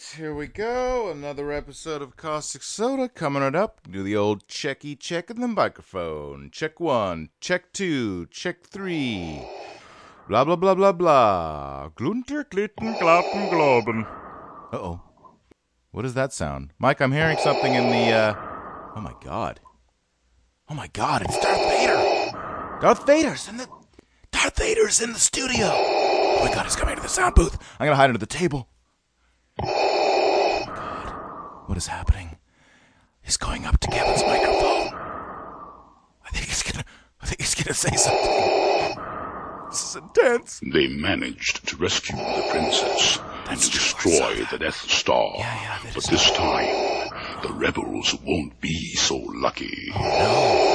right, here we go. Another episode of Caustic Soda coming it up. Do the old checky check in the microphone. Check one, check two, check three. Blah blah blah blah blah. Glunter glitten glatten globen. Uh oh. What does that sound? Mike, I'm hearing something in the uh Oh my god. Oh my god, it's Darth Vader! Darth Vader's in the Darth Vader's in the studio! Oh my god, he's coming to the sound booth. I'm gonna hide under the table. Oh my god. What is happening? He's going up to Kevin's microphone. I think he's gonna I think he's gonna say something. This is intense. They managed to rescue the princess and to destroy the Death Star. Yeah, yeah, but is- this time, the rebels won't be so lucky. Oh no,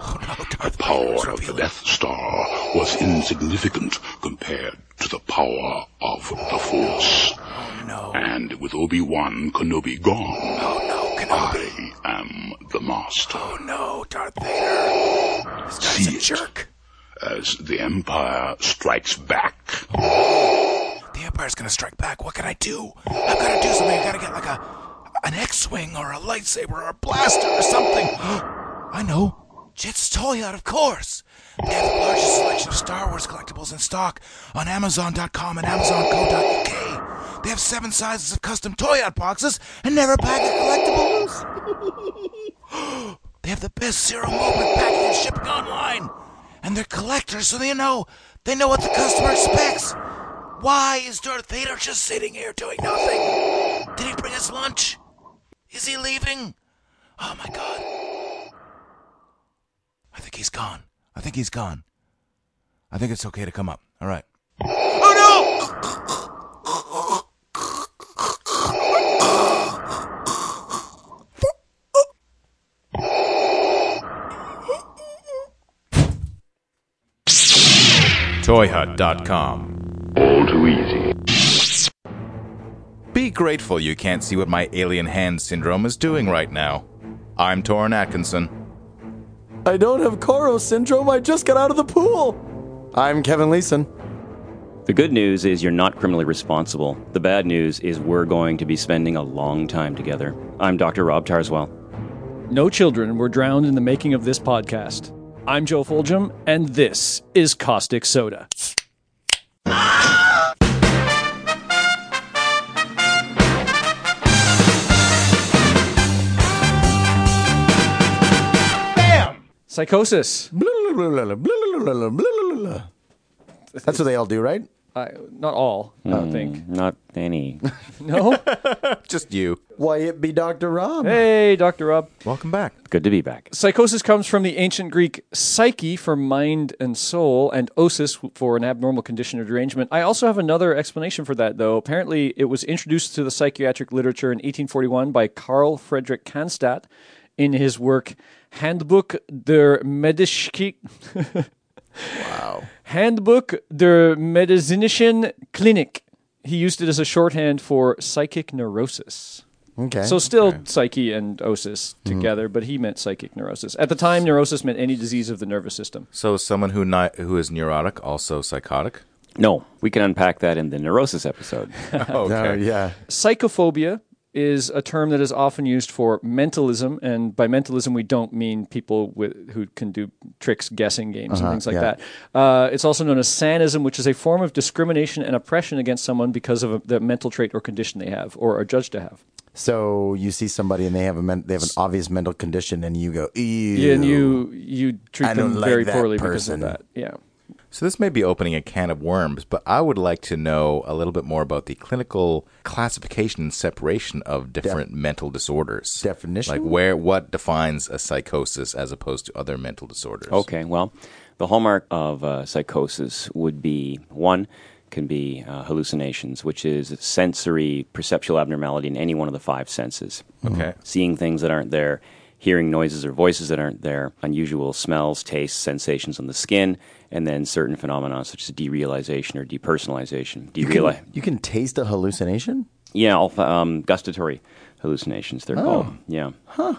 The power of the. Death Star was insignificant compared to the power of the Force. Oh no. And with Obi-Wan Kenobi gone, Oh no, Kenobi. I am the Master. Oh no, Darth Vader. This guy's See a it. jerk. As the Empire strikes back, The Empire's gonna strike back. What can I do? I've gotta do something. I gotta get like a an X-wing or a lightsaber or a blaster or something. I know. Jit's Toyot, of course. They have the largest selection of Star Wars collectibles in stock on Amazon.com and Amazon.co.uk. They have seven sizes of custom Toyot boxes and never pack of collectibles. they have the best zero movement packing and shipping online. And they're collectors, so they know they know what the customer expects. Why is Darth Vader just sitting here doing nothing? Did he bring us lunch? Is he leaving? Oh my god. I think he's gone. I think he's gone. I think it's okay to come up. All right. Oh no! Toyhut.com. all too easy. Be grateful you can't see what my alien hand syndrome is doing right now. I'm Toren Atkinson. I don't have Koro syndrome. I just got out of the pool. I'm Kevin Leeson. The good news is you're not criminally responsible. The bad news is we're going to be spending a long time together. I'm Dr. Rob Tarzwell. No children were drowned in the making of this podcast. I'm Joe Fulgham, and this is Caustic Soda. Blah. That's what they all do, right? I, not all, I don't hmm, think. Not any. No? Just you. Why, it be Dr. Rob. hey, Dr. Rob. Welcome back. good to be back. Psychosis comes from the ancient Greek psyche for mind and soul, and osis for an abnormal condition or derangement. I also have another explanation for that, though. Apparently, it was introduced to the psychiatric literature in 1841 by Carl Friedrich Cannstatt in his work Handbuch der Medischke. Wow. Handbuch der Medizinischen Klinik. He used it as a shorthand for psychic neurosis. Okay. So still psyche and osis mm-hmm. together, but he meant psychic neurosis. At the time, neurosis meant any disease of the nervous system. So, someone who ni- who is neurotic, also psychotic. No, we can unpack that in the neurosis episode. Oh, okay. Oh, yeah. Psychophobia is a term that is often used for mentalism, and by mentalism we don't mean people with, who can do tricks, guessing games, and things like yeah. that. Uh, it's also known as sanism, which is a form of discrimination and oppression against someone because of a, the mental trait or condition they have or are judged to have. So you see somebody and they have a men- they have an obvious mental condition, and you go, ew. Yeah, and you you treat them like very poorly person. because of that. Yeah. So this may be opening a can of worms, but I would like to know a little bit more about the clinical classification and separation of different mental disorders. Definition? Like where what defines a psychosis as opposed to other mental disorders. Okay, well, the hallmark of uh, psychosis would be one, can be uh, hallucinations, which is sensory perceptual abnormality in any one of the five senses. Okay. Seeing things that aren't there, hearing noises or voices that aren't there, unusual smells, tastes, sensations on the skin, and then certain phenomena such as derealization or depersonalization. You can, you can taste a hallucination? yeah, alpha, um, gustatory hallucinations, they're called. Yeah. Huh.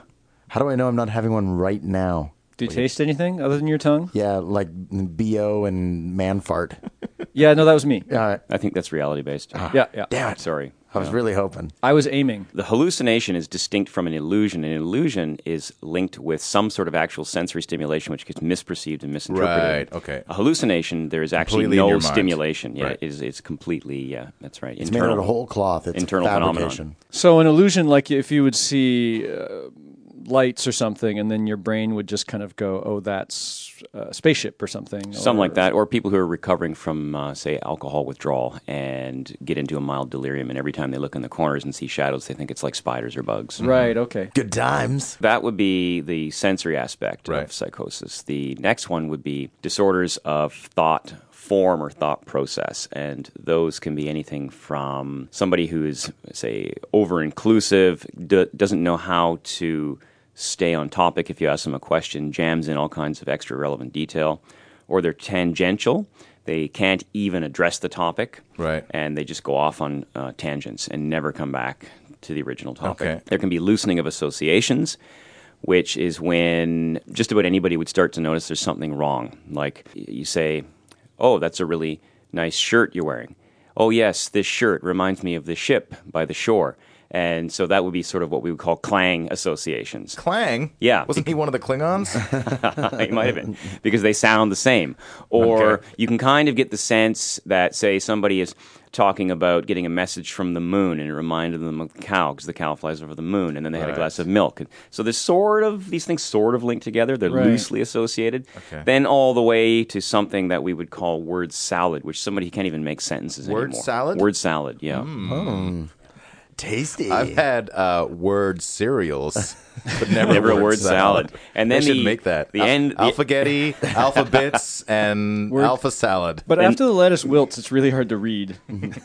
How do I know I'm not having one right now? Do you taste anything other than your tongue? Yeah, like BO and man fart. Yeah, no, that was me. Yeah. I think that's reality based. Yeah, yeah. Damn it. Sorry. I was really hoping. I was aiming. The hallucination is distinct from an illusion. An illusion is linked with some sort of actual sensory stimulation, which gets misperceived and misinterpreted. Right, okay. A hallucination, there is actually Completely in your no mind. stimulation. Yeah, Right. it's, it's completely. Yeah, that's right. It's made out of a whole cloth. It's internal a phenomenon. fabrication. So an illusion, like if you would see uh, lights or something, and then your brain would just kind of go, "Oh, that's a spaceship or something." Something or- like that, or people who are recovering from, uh, say, alcohol withdrawal and get into a mild delirium, and every time they look in the corners and see shadows, they think it's like spiders or bugs. Right. Okay. Good times. That would be the sensory aspect Right. of psychosis. The next one would be disorders of thought form or thought process. And those can be anything from somebody who is, say, over inclusive, d- doesn't know how to stay on topic if you ask them a question, jams in all kinds of extra relevant detail, or they're tangential. They can't even address the topic, Right. And they just go off on uh, tangents and never come back to the original topic. Okay. There can be loosening of associations, which is when just about anybody would start to notice there's something wrong. Like you say, Oh, that's a really nice shirt you're wearing. Oh, yes, this shirt reminds me of the ship by the shore. And so that would be sort of what we would call clang associations. Clang? Yeah. Wasn't he one of the Klingons? it might have been because they sound the same. Or Okay. you can kind of get the sense that, say, somebody is talking about getting a message from the moon and it reminded them of the cow because the cow flies over the moon and then they had a glass of milk. And so there's sort of, these things sort of link together. They're Right. loosely associated. Okay. Then all the way to something that we would call word salad, which somebody can't even make sentences Word anymore. Word salad? Word salad, yeah. Hmm. Hmm. Tasty. I've had uh, word cereals, but never, Never a word salad. And then they should make that. the Al- end- the- Alphagetti, Alpha Bits, and Alpha Salad. But after the lettuce wilts, it's really hard to read.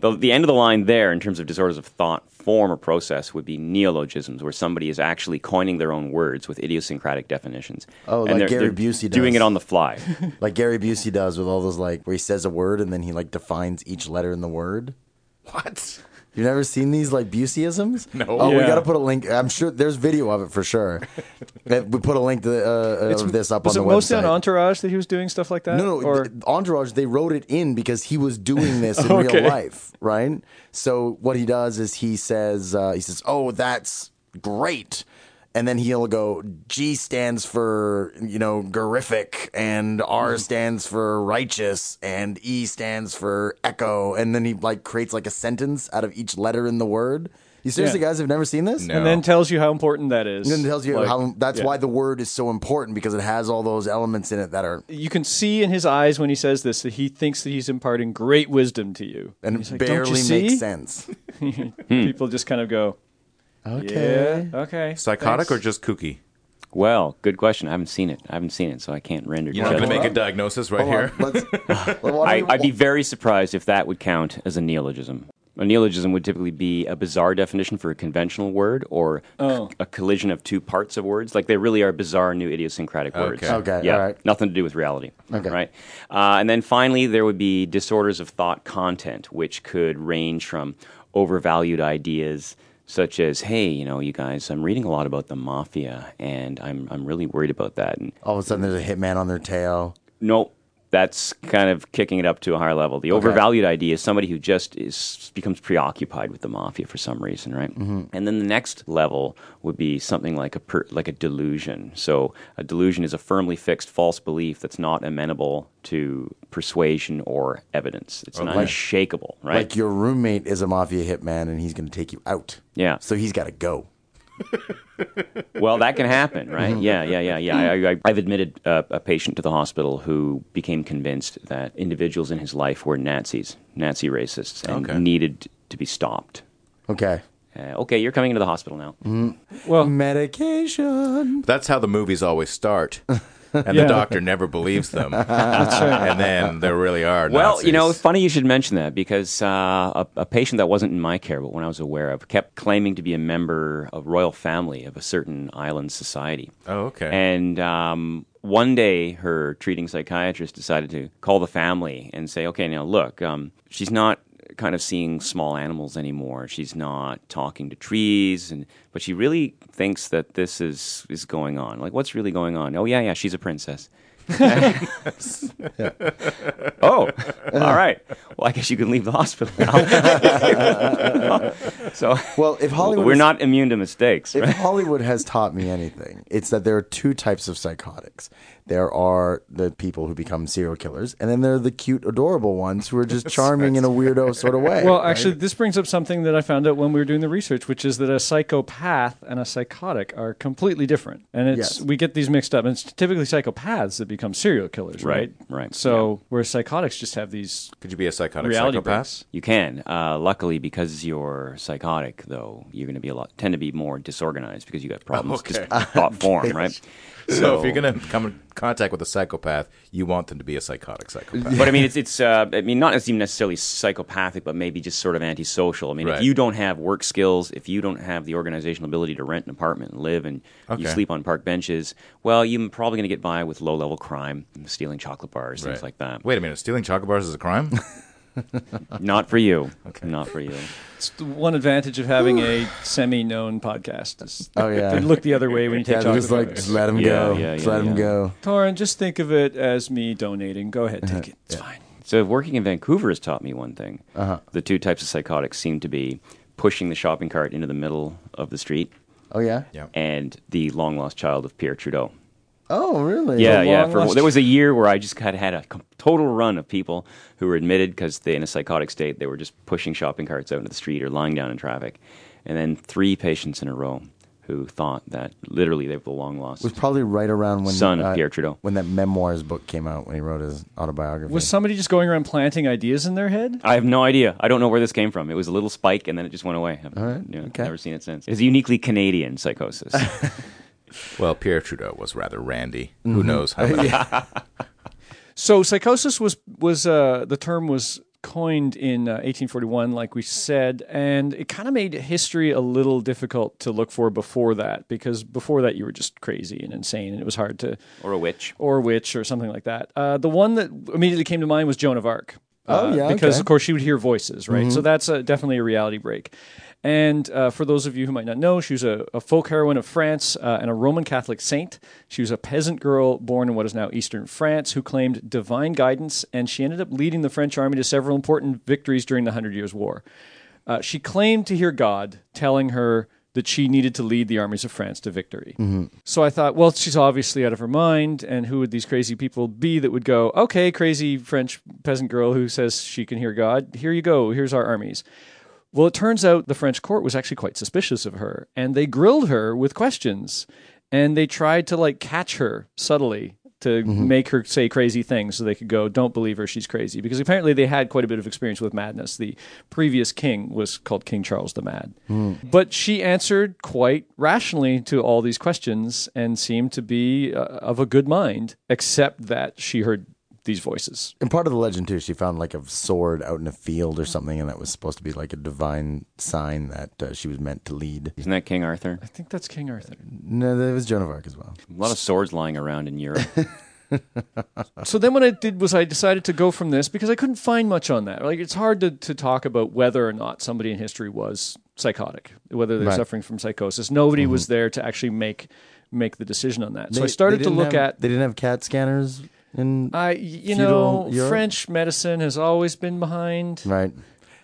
The, the end of the line there, in terms of disorders of thought, form, or process, would be neologisms, where somebody is actually coining their own words with idiosyncratic definitions. Oh, And like they're- Gary they're Busey Doing it on the fly. like Gary Busey does with all those like where he says a word and then he like defines each letter in the word. What? You've never seen these like Buseyisms? No. Oh, we got to put a link. I'm sure there's video of it for sure. Uh, we put a link to uh, of this up Was on it the mostly website. on Entourage that he was doing stuff like that? No, no. Or Entourage, they wrote it in because he was doing this in Okay. real life, right? So what he does is he says, uh, he says, "Oh, that's great," and then he'll go, "G stands for you know gorific, and R mm-hmm. stands for righteous, and E stands for echo," and then he like creates like a sentence out of each letter in the word. You seriously Yeah. guys have never seen this? No. and then tells you how important that is. And then tells you Like, how that's yeah. why the word is so important because it has all those elements in it that are you can see in his eyes when he says this that he thinks that he's imparting great wisdom to you. and He's like, barely Don't you see? make sense. People just kind of go, Okay. yeah, okay. Psychotic thanks." or just kooky? well, good question. I haven't seen it. I haven't seen it, so I can't render You're not going to make a diagnosis right Hold here. let's- well, why I, don't we- I'd be very surprised if that would count as a neologism. A neologism would typically be a bizarre definition for a conventional word or Oh. a collision of two parts of words. Like they really are bizarre, new idiosyncratic words. Okay. Okay, Yeah. all right. Nothing to do with reality. Okay. Right. Uh, and then finally, there would be disorders of thought content, which could range from overvalued ideas. Such as, hey, you know, you guys, I'm reading a lot about the mafia, and I'm I'm really worried about that. And all of a sudden there's a hitman on their tail. Nope. That's kind of kicking it up to a higher level. The overvalued idea is somebody who just is becomes preoccupied with the mafia for some reason, right? Mm-hmm. And then the next level would be something like a per, like a delusion. So a delusion is a firmly fixed false belief that's not amenable to persuasion or evidence. It's Okay. unshakable, right? Like your roommate is a mafia hitman and he's going to take you out. yeah. So he's got to go. Well, that can happen, right? Yeah, yeah, yeah, yeah. I, I, I've admitted uh, a patient to the hospital who became convinced that individuals in his life were Nazis, Nazi racists, and Okay. needed to be stopped. Okay. Uh, okay, you're coming into the hospital now. Well, Medication. That's how the movies always start. And Yeah. the doctor never believes them. And then there really are Well, you know, funny you should mention that because uh, a, a patient that wasn't in my care, but one I was aware of, kept claiming to be a member of royal family of a certain island society. Oh, okay. And um, one day, her treating psychiatrist decided to call the family and say, "Okay, now look, um, she's not kind of seeing small animals anymore. She's not talking to trees, and but she really thinks that this is is going on. Like, what's really going on? Oh yeah, yeah, she's a princess. oh, all right. Well, I guess you can leave the hospital now. so, Well, if Hollywood we're is- not immune to mistakes, If right? Hollywood has taught me anything, it's that there are two types of psychotics. There are the people who become serial killers, and then there are the cute, adorable ones who are just charming in a weirdo sort of way. Well, right? actually, this brings up something that I found out when we were doing the research, which is that a psychopath and a psychotic are completely different, and it's Yes. we get these mixed up. And it's typically psychopaths that become serial killers, right? Right, right, So, whereas psychotics just have these Could you be a psychotic reality psychopath? breaks. You can. Uh, luckily, because you're psychotic, though, you're going to be a lot tend to be more disorganized because you got problems Okay. just thought form, right? So, if you're going to come in contact with a psychopath, you want them to be a psychotic psychopath. But I mean, it's it's. Uh, I mean, not even necessarily psychopathic, but maybe just sort of antisocial. I mean, Right. if you don't have work skills, if you don't have the organizational ability to rent an apartment and live, and you Okay. sleep on park benches, well, you're probably going to get by with low level crime, stealing chocolate bars, things Right. like that. Wait a minute, stealing chocolate bars is a crime? Not for you. Not for you. It's the one advantage of having a semi-known podcast. Is Oh, yeah. look the other way when you take yeah, chocolate just like bars. just let him Yeah, go. yeah, just yeah, let him go. Toren, just think of it as me donating. Go ahead, take it. It's fine. So working in Vancouver has taught me one thing. Uh-huh. The two types of psychotics seem to be pushing the shopping cart into the middle of the street Oh yeah. Yeah. and the long lost child of Pierre Trudeau. Oh really? Yeah, yeah. For, there was a year where I just had had a total run of people who were admitted because they, in a psychotic state, they were just pushing shopping carts out into the street or lying down in traffic, and then three patients in a row who thought that literally they were the long lost. It was probably right around when Son of uh, Pierre Trudeau. when that memoirs book came out when he wrote his autobiography. Was somebody just going around planting ideas in their head? I have no idea. I don't know where this came from. It was a little spike, and then it just went away. I've All right, you know, okay. never seen it since. It's a uniquely Canadian psychosis. well, Pierre Trudeau was rather randy. Mm-hmm. Who knows how many? So psychosis was was uh, the term was coined in uh, 1841, like we said, and it kind of made history a little difficult to look for before that because before that you were just crazy and insane, and it was hard to or a witch. or a witch or something like that. Uh, the one that immediately came to mind was Joan of Arc. Oh, Uh, yeah, because okay. Mm-hmm. of course she would hear voices, right? So that's uh definitely a reality break. And uh, for those of you who might not know, she was a, a folk heroine of France uh, and a Roman Catholic saint. She was a peasant girl born in what is now eastern France who claimed divine guidance, and she ended up leading the French army to several important victories during the Hundred Years' War. Uh, she claimed to hear God telling her that she needed to lead the armies of France to victory. So I thought, well, she's obviously out of her mind, and who would these crazy people be that would go, okay, crazy French peasant girl who says she can hear God, here you go, here's our armies. Well, it turns out the French court was actually quite suspicious of her, and they grilled her with questions, and they tried to like catch her subtly to make her say crazy things so they could go, don't believe her, she's crazy. Because apparently they had quite a bit of experience with madness. The previous king was called King Charles the Mad. But she answered quite rationally to all these questions and seemed to be uh, of a good mind, except that she heard these voices. And part of the legend too, she found like a sword out in a field or something, and that was supposed to be like a divine sign that uh, she was meant to lead. Isn't that King Arthur? I think that's King Arthur. No, that was Joan of Arc as well. A lot of swords lying around in Europe. So then what I did was I decided to go from this because I couldn't find much on that. Like it's hard to, to talk about whether or not somebody in history was psychotic, whether they're Right. suffering from psychosis. Nobody was there to actually make make the decision on that. so I started to look have- at They didn't have CAT scanners in I you know Europe? French medicine has always been behind. right.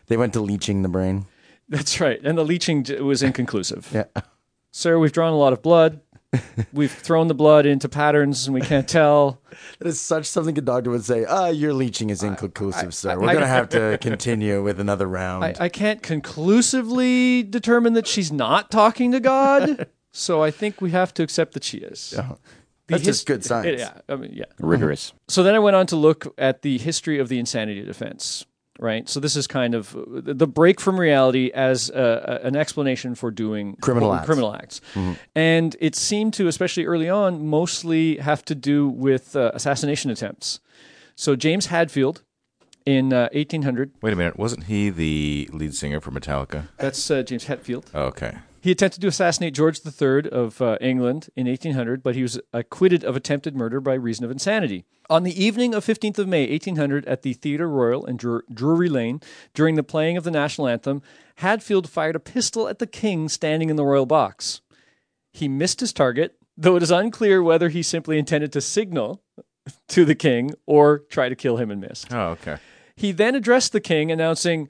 They went to leeching the brain. That's right. And the leaching j- was inconclusive. Yeah. Sir, we've drawn a lot of blood. we've thrown the blood into patterns and we can't tell. That is such something a doctor would say. Ah, your leeching is inconclusive, sir. We're gonna have to continue with another round. I, I can't conclusively determine that she's not talking to God. so I think we have to accept that she is. The That's just good it- science. yeah, I mean, yeah. Rigorous. So then I went on to look at the history of the insanity defense. Right, so this is kind of uh, the break from reality as a, a- an explanation for doing Criminal acts. criminal acts, and it seemed to, especially early on, mostly have to do with uh, assassination attempts. So James Hadfield, in uh, 1800, Wait a minute, wasn't he the lead singer for Metallica? that's uh, James Hetfield. Oh, okay. He attempted to assassinate George III of uh, England in 1800, but he was acquitted of attempted murder by reason of insanity. On the evening of 15th of May, 1800, at the Theatre Royal in Dru- Drury Lane, during the playing of the national anthem, Hadfield fired a pistol at the king standing in the royal box. He missed his target, though it is unclear whether he simply intended to signal to the king or try to kill him and missed. Oh, okay. He then addressed the king, announcing,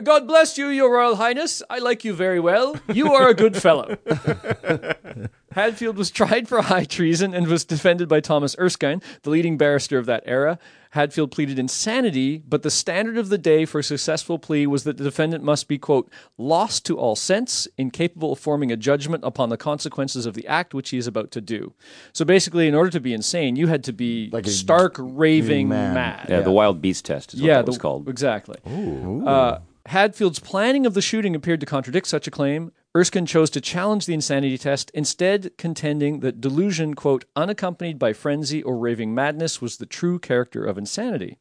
God bless you, your royal highness. I like you very well. You are a good fellow. Hadfield was tried for high treason and was defended by Thomas Erskine, the leading barrister of that era. Hadfield pleaded insanity, but the standard of the day for a successful plea was that the defendant must be, quote, lost to all sense, incapable of forming a judgment upon the consequences of the act which he is about to do. So basically, in order to be insane, you had to be Like a stark raving mad. mad. Yeah, the wild beast test is what Yeah, that the- was called. Exactly. Uh, Hadfield's planning of the shooting appeared to contradict such a claim. Erskine chose to challenge the insanity test, instead contending that delusion, quote, unaccompanied by frenzy or raving madness, was the true character of insanity.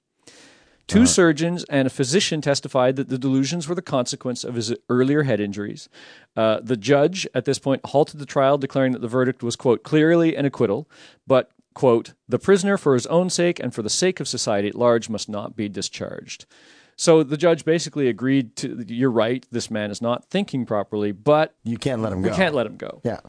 Two surgeons and a physician testified that the delusions were the consequence of his earlier head injuries. Uh, the judge, at this point, halted the trial, declaring that the verdict was, quote, clearly an acquittal, but, quote, the prisoner, for his own sake and for the sake of society at large, must not be discharged. So the judge basically agreed to, you're right, this man is not thinking properly, but You can't let him go. we can't let him go. Yeah.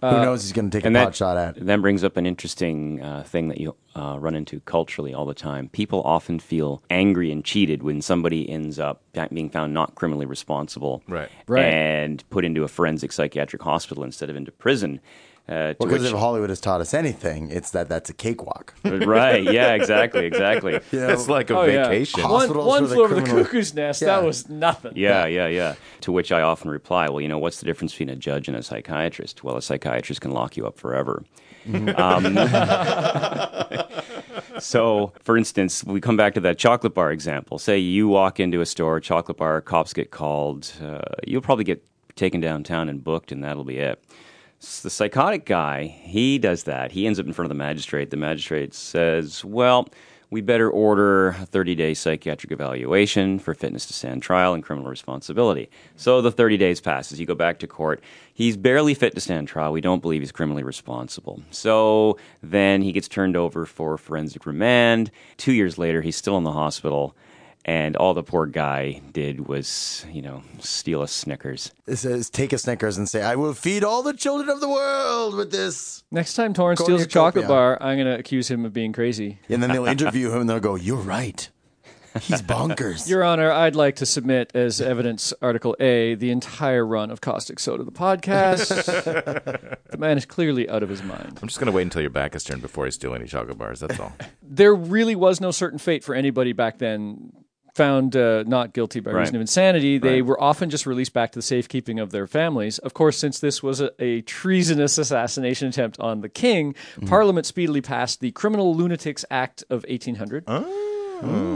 Who knows he's going to take a and pot shot at? that brings up an interesting uh, thing that you uh, run into culturally all the time. People often feel angry and cheated when somebody ends up being found not criminally responsible Right. Right. and put into a forensic psychiatric hospital instead of into prison. Uh, to Because if Hollywood has taught us anything, it's that that's a cakewalk. right, yeah, exactly, exactly. You know, It's like a Oh, yeah. vacation. One, Hospitals one for the flew over the cuckoo's nest. Yeah. That was nothing. Yeah, yeah, yeah. To which I often reply, well, you know, what's the difference between a judge and a psychiatrist? Well, a psychiatrist can lock you up forever. Um, so, for instance, we come back to that chocolate bar example. Say you walk into a store, chocolate bar, cops get called. Uh, you'll probably get taken downtown and booked, and that'll be it. The psychotic guy, he does that. He ends up in front of the magistrate. The magistrate says, well, we better order a 30 day psychiatric evaluation for fitness to stand trial and criminal responsibility. So the 30 days passes. You go back to court. He's barely fit to stand trial. We don't believe he's criminally responsible. So then he gets turned over for forensic remand. Two years later, he's still in the hospital. And all the poor guy did was, you know, steal a Snickers. It says, take a Snickers and say, I will feed all the children of the world with this. Next time Torrance steals a chocolate bar, I'm going to accuse him of being crazy. And then they'll interview him and they'll go, You're right. He's bonkers. Your Honor, I'd like to submit as evidence Article A the entire run of Caustic Soda, the podcast. the man is clearly out of his mind. I'm just gonna wait until your back is turned before I steal any chocolate bars. That's all. There really was no certain fate for anybody back then found uh, not guilty by Right. reason of insanity. They Right. were often just released back to the safekeeping of their families. Of course, since this was a, a treasonous assassination attempt on the king, Parliament speedily passed the Criminal Lunatics Act of 1800.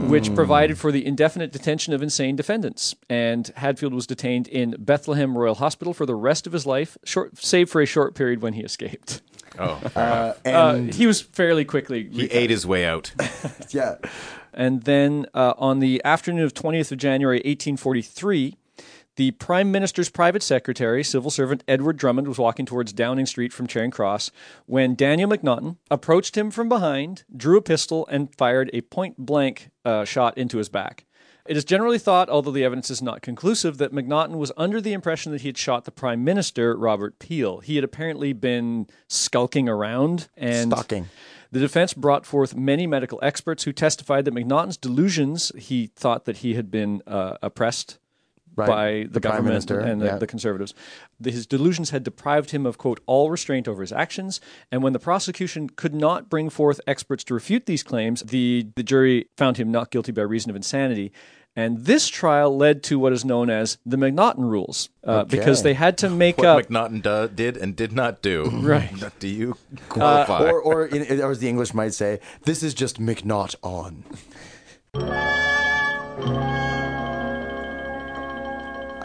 Which provided for the indefinite detention of insane defendants, and Hadfield was detained in Bethlehem Royal Hospital for the rest of his life, short, save for a short period when he escaped. Oh, Uh, Uh, and he was fairly quickly he ate his way out. yeah. And then uh, on the afternoon of 20th of January 1843, the Prime Minister's private secretary, civil servant Edward Drummond, was walking towards Downing Street from Charing Cross when Daniel McNaughton approached him from behind, drew a pistol, and fired a point blank uh, shot into his back. It is generally thought, although the evidence is not conclusive, that McNaughton was under the impression that he had shot the Prime Minister, Robert Peel. He had apparently been skulking around and Stalking. the defense brought forth many medical experts who testified that McNaughton's delusions, he thought that he had been uh, oppressed Right. by the, The Prime government Minister, and the, yeah. the conservatives. The- His delusions had deprived him of, quote, all restraint over his actions. And when the prosecution could not bring forth experts to refute these claims, the, the jury found him not guilty by reason of insanity. And this trial led to what is known as the McNaughton rules, uh, because they had to make What up. McNaughton do, did and did not do. Right. Do you qualify? Or, or, in, or as the English might say, this is just McNaught on.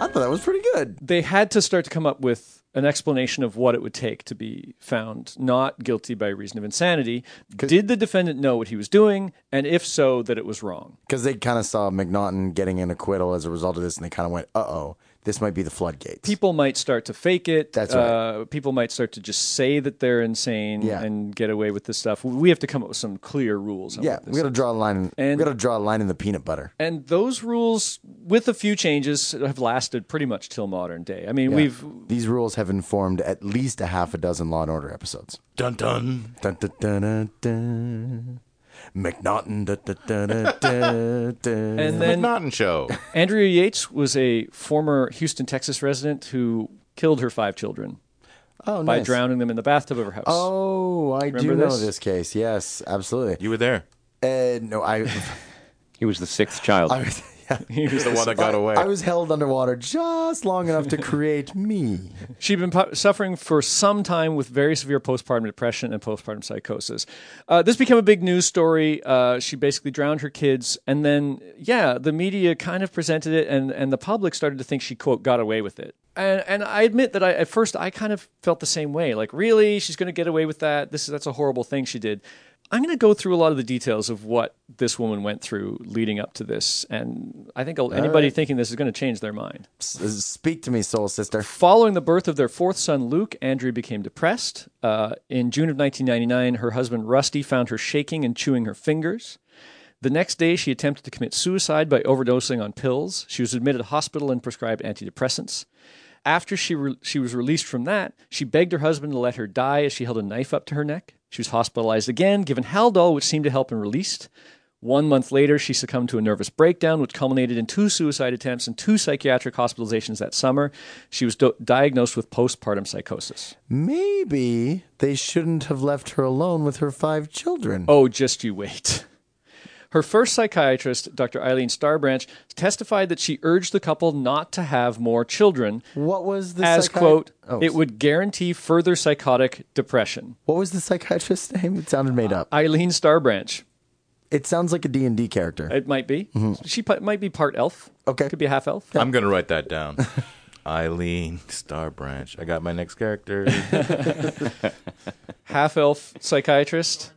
I thought that was pretty good. they had to start to come up with an explanation of what it would take to be found not guilty by reason of insanity. Did the defendant know what he was doing? And if so, that it was wrong. Because they kind of saw McNaughton getting an acquittal as a result of this, and they kind of went, uh oh, this might be the floodgates. people might start to fake it. That's uh, people might start to just say that they're insane Yeah. and get away with this stuff. We have to come up with some clear rules. On yeah, we got to draw a line. And- we got to draw a line in the peanut butter. And those rules, with a few changes, have lasted pretty much till modern day. I mean, Yeah. we've These rules have informed at least a half a dozen Law and Order episodes. Dun dun. Dun, dun, dun, dun, dun. McNaughton. Dun, dun, dun, dun, dun, dun. and then McNaughton show. Andrea Yates was a former Houston, Texas resident who killed her five children oh, by nice. drowning them in the bathtub of her house. Oh, I do know this? this case. Yes, absolutely. You were there. Uh, no, I, He was the sixth child. I was, yeah. He was The one that got away. I was held underwater just long enough to create me. She'd been pu- suffering for some time with very severe postpartum depression and postpartum psychosis. Uh, this became a big news story. Uh, she basically drowned her kids, and then, yeah, the media kind of presented it, and, and the public started to think she, quote, got away with it. And, and I admit that I, at first I kind of felt the same way. Like, really? She's going to get away with that? This is, that's a horrible thing she did. I'm going to go through a lot of the details of what this woman went through leading up to this. And I think anybody thinking this is going to change their mind. S- Speak to me, soul sister. Following the birth of their fourth son, Luke, Andrea became depressed. Uh, in June of 1999, her husband, Rusty, found her shaking and chewing her fingers. The next day, she attempted to commit suicide by overdosing on pills. She was admitted to hospital and prescribed antidepressants. After she, re- she was released from that, she begged her husband to let her die as she held a knife up to her neck. She was hospitalized again, given Haldol, which seemed to help and released. One month later, she succumbed to a nervous breakdown, which culminated in two suicide attempts and two psychiatric hospitalizations that summer. She was do- diagnosed with postpartum psychosis. Maybe they shouldn't have left her alone with her five children. Oh, just you wait. Her first psychiatrist, Dr. Eileen Starbranch, testified that she urged the couple not to have more children, What was the as, psychi- quote, Oh, it would guarantee further psychotic depression. What was the psychiatrist's name? It sounded made up. Uh, Eileen Starbranch. It sounds like a D&D character. It might be. Mm-hmm. She pi- might be part elf. Okay. Could be a half elf. I'm gonna write that down. Eileen Starbranch. I got my next character. half elf psychiatrist.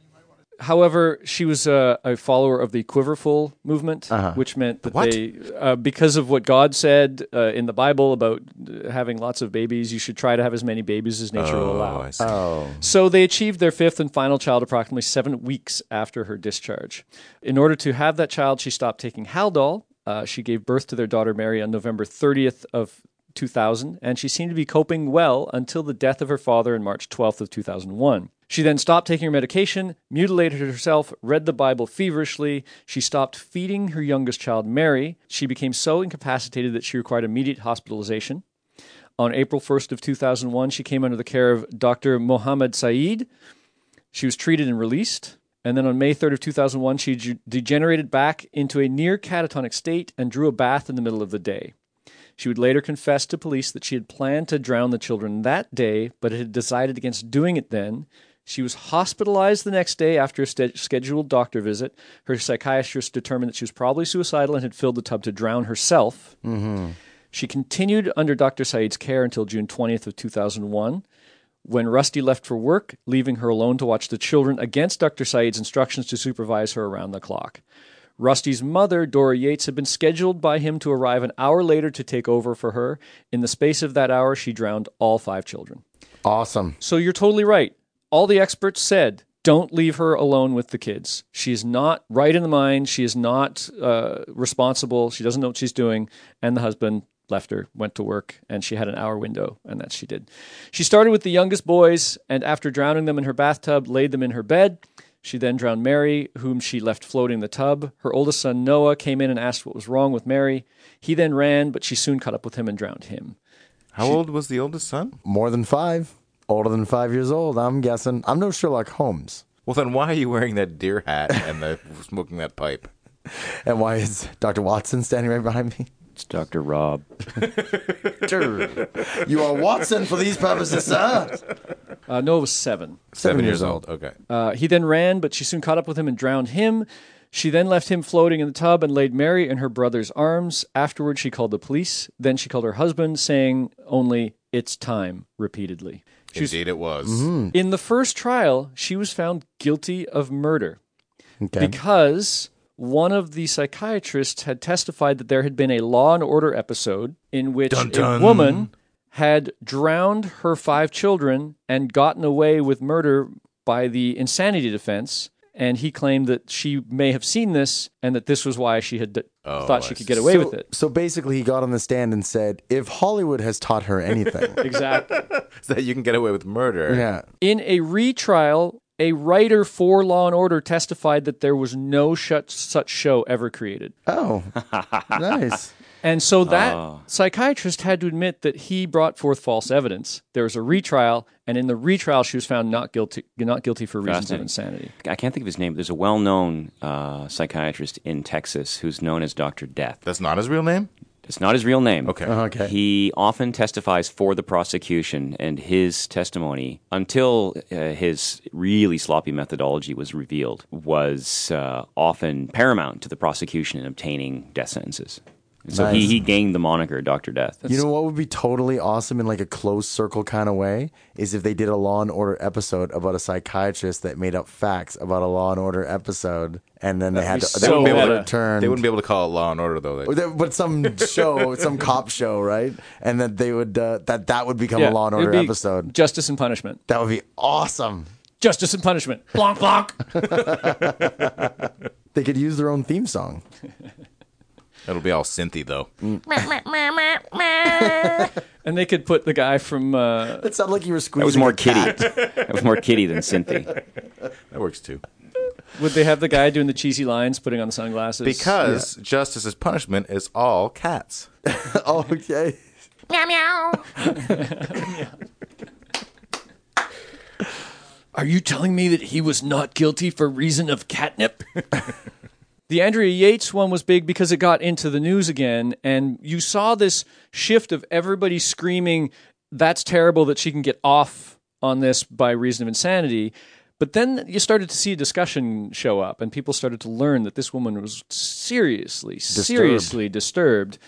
However, she was a, a follower of the Quiverful movement, which meant that What? they, uh, because of what God said uh, in the Bible about uh, having lots of babies, you should try to have as many babies as nature will oh, allow. I see. oh. So they achieved their fifth and final child approximately seven weeks after her discharge. In order to have that child, she stopped taking Haldol. Uh, she gave birth to their daughter Mary on November 30th of 2000, and she seemed to be coping well until the death of her father in March 12th of 2001. She then stopped taking her medication, mutilated herself, read the Bible feverishly. She stopped feeding her youngest child, Mary. She became so incapacitated that she required immediate hospitalization. On April 1st of 2001, she came under the care of Dr. Mohammed Saeed. She was treated and released. And then on May 3rd of 2001, she ge- degenerated back into a near catatonic state and drew a bath in the middle of the day. She would later confess to police that she had planned to drown the children that day, but had decided against doing it then. She was hospitalized the next day after a ste- scheduled doctor visit. Her psychiatrist determined that she was probably suicidal and had filled the tub to drown herself. Mm-hmm. She continued under Dr. Saeed's care until June 20th of 2001, when Rusty left for work, leaving her alone to watch the children against Dr. Saeed's instructions to supervise her around the clock. Rusty's mother, Dora Yates, had been scheduled by him to arrive an hour later to take over for her. In the space of that hour, she drowned all five children. Awesome. So you're totally right. All the experts said, don't leave her alone with the kids. She is not right in the mind. She is not uh, responsible. She doesn't know what she's doing. And the husband left her, went to work, and she had an hour window, and that she did. She started with the youngest boys, and after drowning them in her bathtub, laid them in her bed. She then drowned Mary, whom she left floating in the tub. Her oldest son, Noah, came in and asked what was wrong with Mary. He then ran, but she soon caught up with him and drowned him. How old was the oldest son? More than five. Older than five years old, I'm guessing. I'm no Sherlock Holmes. Well, then why are you wearing that deer hat and the, smoking that pipe? And why is Dr. Watson standing right behind me? It's Dr. Rob. you are Watson for these purposes, sir. Uh, Noah was seven. Seven, years years old. Okay. Uh, he then ran, but she soon caught up with him and drowned him. She then left him floating in the tub and laid Mary in her brother's arms. Afterward, she called the police. Then she called her husband, saying only, It's time, repeatedly. She was- Indeed, it was. Mm-hmm. in the first trial, she was found guilty of murder Okay. because one of the psychiatrists had testified that there had been a Law and Order episode in which Dun, a woman had drowned her five children and gotten away with murder by the insanity defense. And he claimed that she may have seen this and that this was why she had d- oh, thought she could get away so, with it. So basically, he got on the stand and said, "If Hollywood has taught her anything, Exactly. So that you can get away with murder. yeah, In a retrial, a writer for Law and Order testified that there was no such, such show ever created. oh, nice." And so that psychiatrist had to admit that he brought forth false evidence. There was a retrial, and in the retrial, she was found not guilty, not guilty for reasons of insanity. I can't think of his name. There's a well-known uh, psychiatrist in Texas who's known as Doctor Death. That's not his real name? It's not his real name. Okay. Okay. He often testifies for the prosecution, and his testimony, until uh, his really sloppy methodology was revealed, was uh, often paramount to the prosecution in obtaining death sentences. And so he, Nice. he gained the moniker Doctor Death. You know what would be totally awesome in like a closed circle kind of way is if they did a Law and Order episode about a psychiatrist that made up facts about a Law and Order episode, and then they had to so they wouldn't be able to meta. return. They wouldn't be able to call it Law and Order though. They- but some show, some cop show, right? And that they would uh, that that would become Yeah, a Law and Order be episode. Justice and punishment. That would be awesome. Justice and punishment. Blanc, blanc. They could use their own theme song. It'll be all synthy though. and they could put the guy from. Uh, It sounded like you were That squeezing. was more a cat. kitty. that was more kitty than Cynthia. That works too. would they have the guy doing the cheesy lines, putting on the sunglasses? Because justice's punishment is all cats. oh, okay. Are you telling me that he was not guilty for reason of catnip? the Andrea Yates one was big because it got into the news again, and you saw this shift of everybody screaming, "That's terrible that she can get off on this by reason of insanity." But then you started to see a discussion show up, and people started to learn that this woman was seriously, seriously disturbed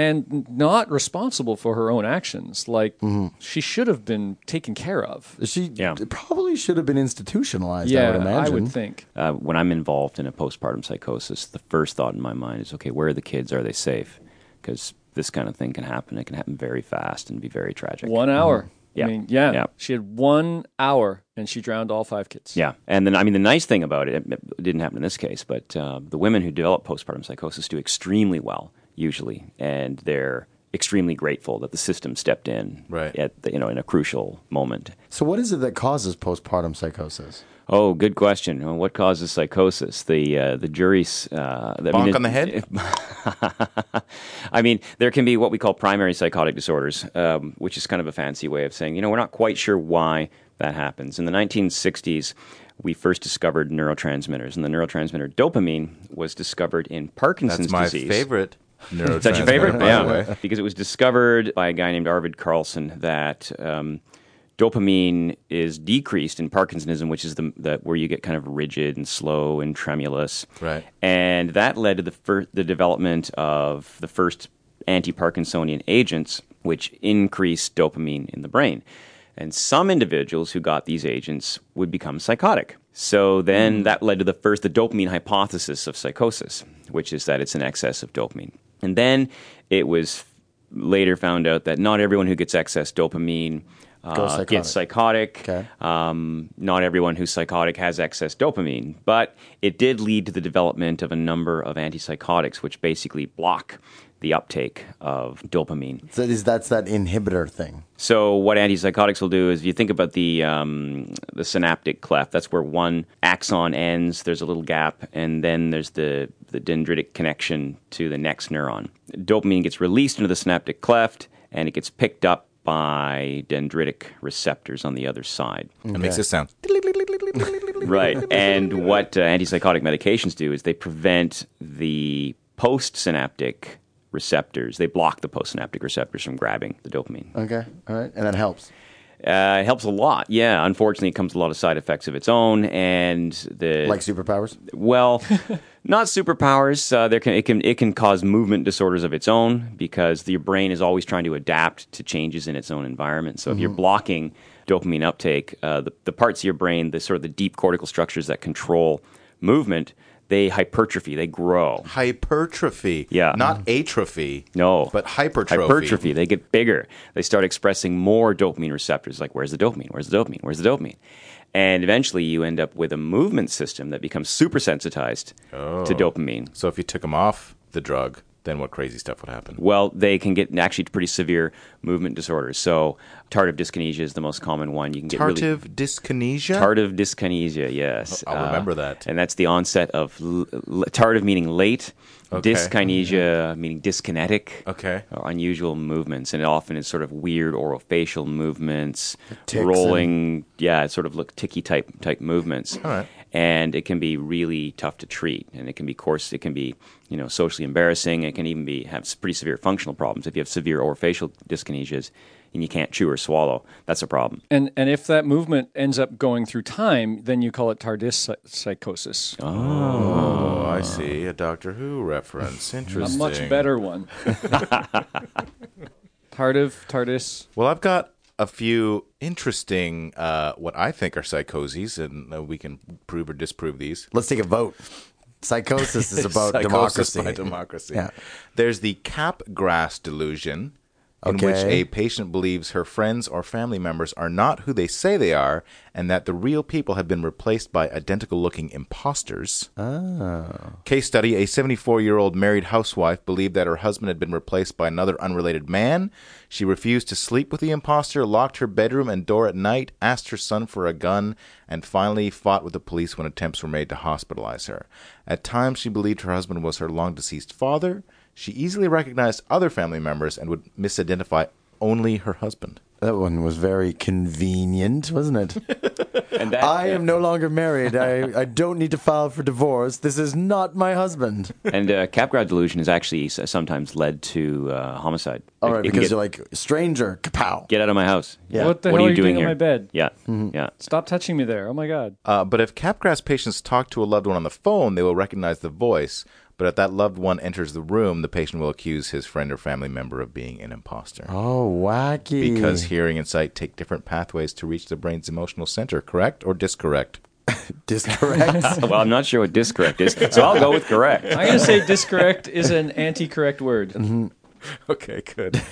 and not responsible for her own actions. Like she should have been taken care of. She Yeah. probably should have been institutionalized. Yeah, I would imagine. would think. Uh, when I'm involved in a postpartum psychosis, the first thought in my mind is, okay, where are the kids? Are they safe? Because this kind of thing can happen. It can happen very fast and be very tragic. One hour. Yeah. I mean, yeah, Yeah. She had one hour and she drowned all five kids. Yeah, and then I mean the nice thing about it, it didn't happen in this case, but uh, the women who develop postpartum psychosis do extremely well usually, and they're extremely grateful that the system stepped in Right. at the, you know in a crucial moment. So, what is it that causes postpartum psychosis? Oh, good question. Well, What causes psychosis? The uh, the jury's uh, I Bonk mean, on the head? I mean, there can be what we call primary psychotic disorders, um, which is kind of a fancy way of saying, you know, we're not quite sure why that happens. In the 1960s, we first discovered neurotransmitters, and the neurotransmitter dopamine was discovered in Parkinson's That's my disease. favorite neurotransmitter. Is that your favorite? by the way. yeah, because it was discovered by a guy named Arvid Carlsson that um, dopamine is decreased in Parkinsonism, which is the, the where you get kind of rigid and slow and tremulous. Right. And that led to the fir- the development of the first anti-Parkinsonian agents, which increased dopamine in the brain. And some individuals who got these agents would become psychotic. So then that led to the first, the dopamine hypothesis of psychosis, which is that it's an excess of dopamine. And then it was later found out that not everyone who gets excess dopamine uh, psychotic. gets psychotic. Okay. Um, not everyone who's psychotic has excess dopamine, but it did lead to the development of a number of antipsychotics, which basically block the uptake of dopamine. So is that's that inhibitor thing? So what antipsychotics will do is, if you think about the um, the synaptic cleft, that's where one axon ends. There's a little gap, and then there's the the dendritic connection to the next neuron. Dopamine gets released into the synaptic cleft, and it gets picked up by dendritic receptors on the other side. It makes it sound. Right. and what uh, antipsychotic medications do is they prevent the postsynaptic receptors. They block the postsynaptic receptors from grabbing the dopamine. Okay, all right, and that helps. Uh, it helps a lot. Yeah. Unfortunately, it comes with a lot of side effects of its own, and the Like superpowers. well, not superpowers. Uh, there can it can it can cause movement disorders of its own because your brain is always trying to adapt to changes in its own environment. So if you're blocking dopamine uptake, uh, the the parts of your brain, the sort of the deep cortical structures that control movement, they hypertrophy, they grow. Hypertrophy. Yeah. Not atrophy. No. But hypertrophy. Hypertrophy. They get bigger. They start expressing more dopamine receptors. Like, where's the dopamine? Where's the dopamine? Where's the dopamine? And eventually you end up with a movement system that becomes super sensitized Oh. to dopamine. So if you took them off the drug, then what crazy stuff would happen? Well, they can get actually pretty severe movement disorders. So, tardive dyskinesia is the most common one. You can get really Tardive dyskinesia? tardive dyskinesia. Yes, oh, I'll remember uh, that. And that's the onset of l- l- tardive meaning late, Okay. dyskinesia mm-hmm. meaning dyskinetic. Okay. or unusual movements, and it often is sort of weird orofacial movements, Tics rolling, yeah, sort of look ticky type type movements. All right. And it can be really tough to treat, and it can be course, it can be you know socially embarrassing. It can even be have pretty severe functional problems if you have severe or facial dyskinesias and you can't chew or swallow. That's a problem. And and if that movement ends up going through time, then you call it tardis psychosis. Oh, I see. A Doctor Who reference. A Interesting. much better one. Tardive, tardis. Well, I've got a few interesting, uh, what I think are psychoses, and uh, we can prove or disprove these. Let's take a vote. Psychosis is about Psychosis democracy. by democracy. Yeah. There's the cap grass delusion, in which a patient believes her friends or family members are not who they say they are, and that the real people have been replaced by identical looking imposters. Oh. Case study A 74 year old married housewife believed that her husband had been replaced by another unrelated man. She refused to sleep with the imposter, locked her bedroom and door at night, asked her son for a gun, and finally fought with the police when attempts were made to hospitalize her. At times, she believed her husband was her long deceased father. She easily recognized other family members and would misidentify only her husband. That one was very convenient, wasn't it? And that, I am no longer married. I, I don't need to file for divorce. This is not my husband. and uh, Capgras delusion is actually sometimes led to uh, homicide. All It- right, it because get, you're like, stranger, kapow. get out of my house. Yeah. What the what hell are you doing on here? my bed? Yeah, Mm-hmm. yeah. Stop touching me there. Oh my god. Uh, but if Capgras patients talk to a loved one on the phone, they will recognize the voice. But if that loved one enters the room, the patient will accuse his friend or family member of being an imposter. Oh, wacky. Because hearing and sight take different pathways to reach the brain's emotional center, correct or discorrect? discorrect. well, I'm not sure what discorrect is, so I'll go with correct. I'm gonna say discorrect is an anti-correct word. Mm-hmm. Okay, good.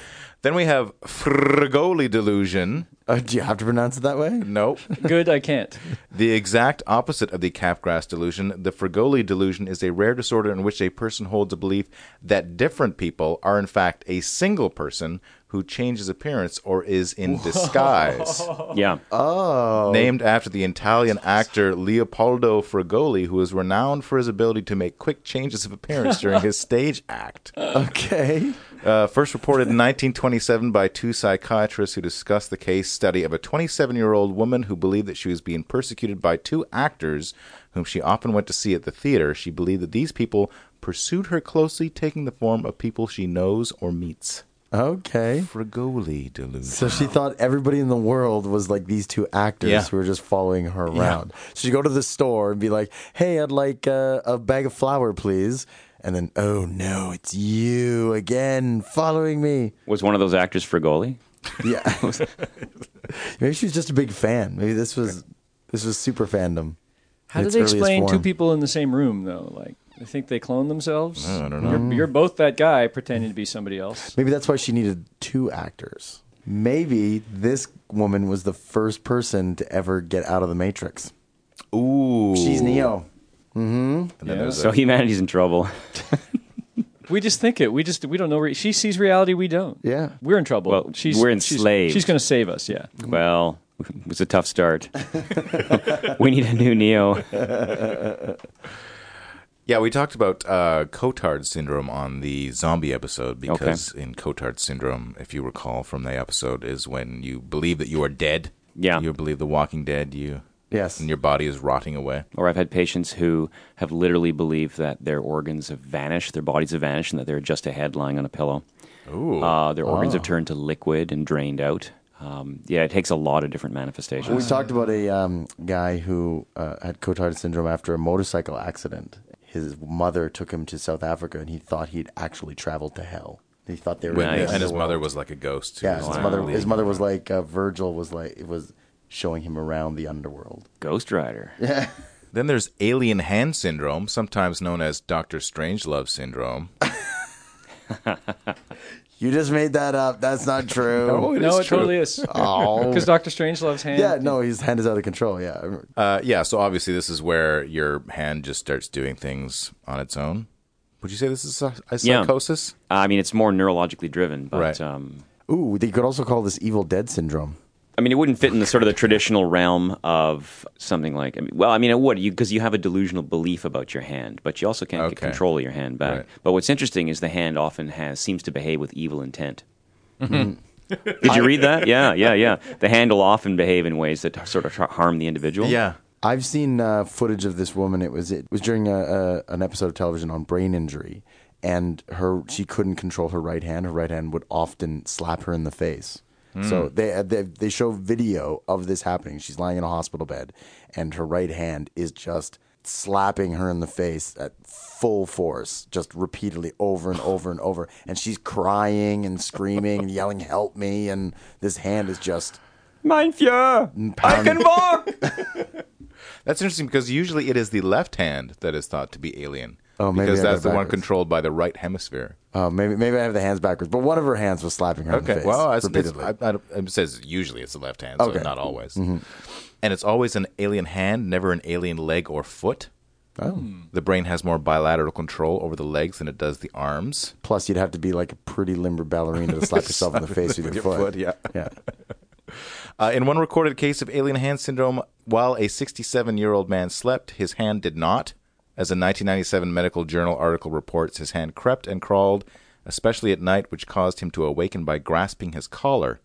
then we have Fregoli delusion. Uh, do you have to pronounce it that way? Nope. Good, I can't. The exact opposite of the Capgras delusion, the Fregoli delusion is a rare disorder in which a person holds a belief that different people are in fact a single person who changes appearance or is in disguise. Yeah. Oh. Named after the Italian actor Leopoldo Fregoli, who is renowned for his ability to make quick changes of appearance during his stage act. Okay. Uh, first reported in 1927 by two psychiatrists who discussed the case study of a 27 year old woman who believed that she was being persecuted by two actors whom she often went to see at the theater. She believed that these people pursued her closely, taking the form of people she knows or meets. Okay. Fregoli delusion. So she thought everybody in the world was like these two actors Yeah. who were just following her around. So she'd go to the store and be like, "Hey, I'd like uh, a bag of flour, please." And then, "Oh no, it's you again, following me." Was one of those actors Fregoli? Yeah. Maybe she was just a big fan. Maybe this was this was super fandom. How do they earliest explain two people in the same room though? Like, I think they clone themselves. I don't know. You're, you're both that guy pretending to be somebody else. Maybe that's why she needed two actors. Maybe this woman was the first person to ever get out of the Matrix. Ooh. She's Neo. And then Yeah. So humanity's in trouble. We just think it. We just we don't know. Re- she sees reality. We don't. Yeah. we're in trouble. Well, she's we're she's- enslaved. She's, going to save us. Yeah. well, it was a tough start. we need a new Neo. Yeah, we talked about uh, Cotard syndrome on the zombie episode because in Cotard syndrome, if you recall from the episode, is when you believe that you are dead. Yeah. You believe the Walking Dead. You Yes. and your body is rotting away. Or I've had patients who have literally believed that their organs have vanished, their bodies have vanished, and that they're just a head lying on a pillow. Ooh. Uh, their organs have turned to liquid and drained out. Um, yeah, it takes a lot of different manifestations. We talked about a um, guy who uh, had Cotard syndrome after a motorcycle accident. His mother took him to South Africa, and he thought he'd actually traveled to hell. He thought they were When- in the and his underworld. mother was like a ghost. Yeah, his like mother. His mother was like uh, Virgil was like it was showing him around the underworld. Ghost Rider. Then there's alien hand syndrome, sometimes known as Doctor Strangelove syndrome. You just made that up. That's not true. it no, is it true. totally is. Oh. Because Doctor Strange loves hand. Yeah, no, his hand is out of control. Yeah. Uh, yeah, so obviously this is where your hand just starts doing things on its own. Would you say this is a, a Yeah. psychosis? I mean, it's more neurologically driven, but Right. um, Ooh, they could also call this Evil Dead syndrome. I mean, it wouldn't fit in the sort of the traditional realm of something like. I mean, well, I mean, it would because you have a delusional belief about your hand, but you also can't get control of your hand back. Right. But what's interesting is the hand often has seems to behave with evil intent. Mm-hmm. Did you read that? Yeah, yeah, yeah. The hand will often behave in ways that sort of harm the individual. Yeah. I've seen uh, footage of this woman. It was it was during a, a, an episode of television on brain injury, and her she couldn't control her right hand. Her right hand would often slap her in the face. So hmm. they, uh, they they show video of this happening. She's lying in a hospital bed, and her right hand is just slapping her in the face at full force, just repeatedly over and over and over. And she's crying and screaming and yelling, "Help me!" And this hand is just Mein Führer, I can walk. That's interesting because usually it is the left hand that is thought to be alien. Oh, maybe because that's the one controlled by the right hemisphere. Oh, maybe maybe I have the hands backwards, but one of her hands was slapping her in the Okay, face well, it's, it's. I, I, it says usually it's the left hand, so Okay. Mm-hmm. not always. And it's always an alien hand, never an alien leg or foot. oh. The brain has more bilateral control over the legs than it does the arms. Plus, you'd have to be like a pretty limber ballerina to slap yourself in the face with, your, foot. yeah. Yeah. Uh, in one recorded case of alien hand syndrome, while a 67 year old man slept, his hand did not. As a 1997 medical journal article reports, his hand crept and crawled, especially at night, which caused him to awaken by grasping his collar.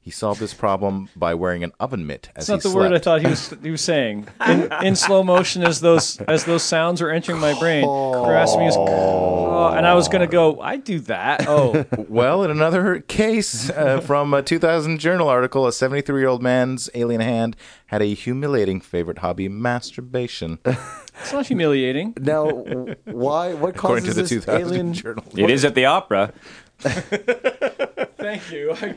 He solved this problem by wearing an oven mitt as That's not he the word I thought he was he was saying. In, in slow motion, as those as those sounds were entering my brain, grasping his, oh, and I was gonna go. I do that. Oh, Well, in another case uh, from a 2000 journal article, a 73 year old man's alien hand had a humiliating favorite hobby masturbation. It's not humiliating. Now, why? What According causes to the this 2000 alien? journal. It is at the opera. Thank you. I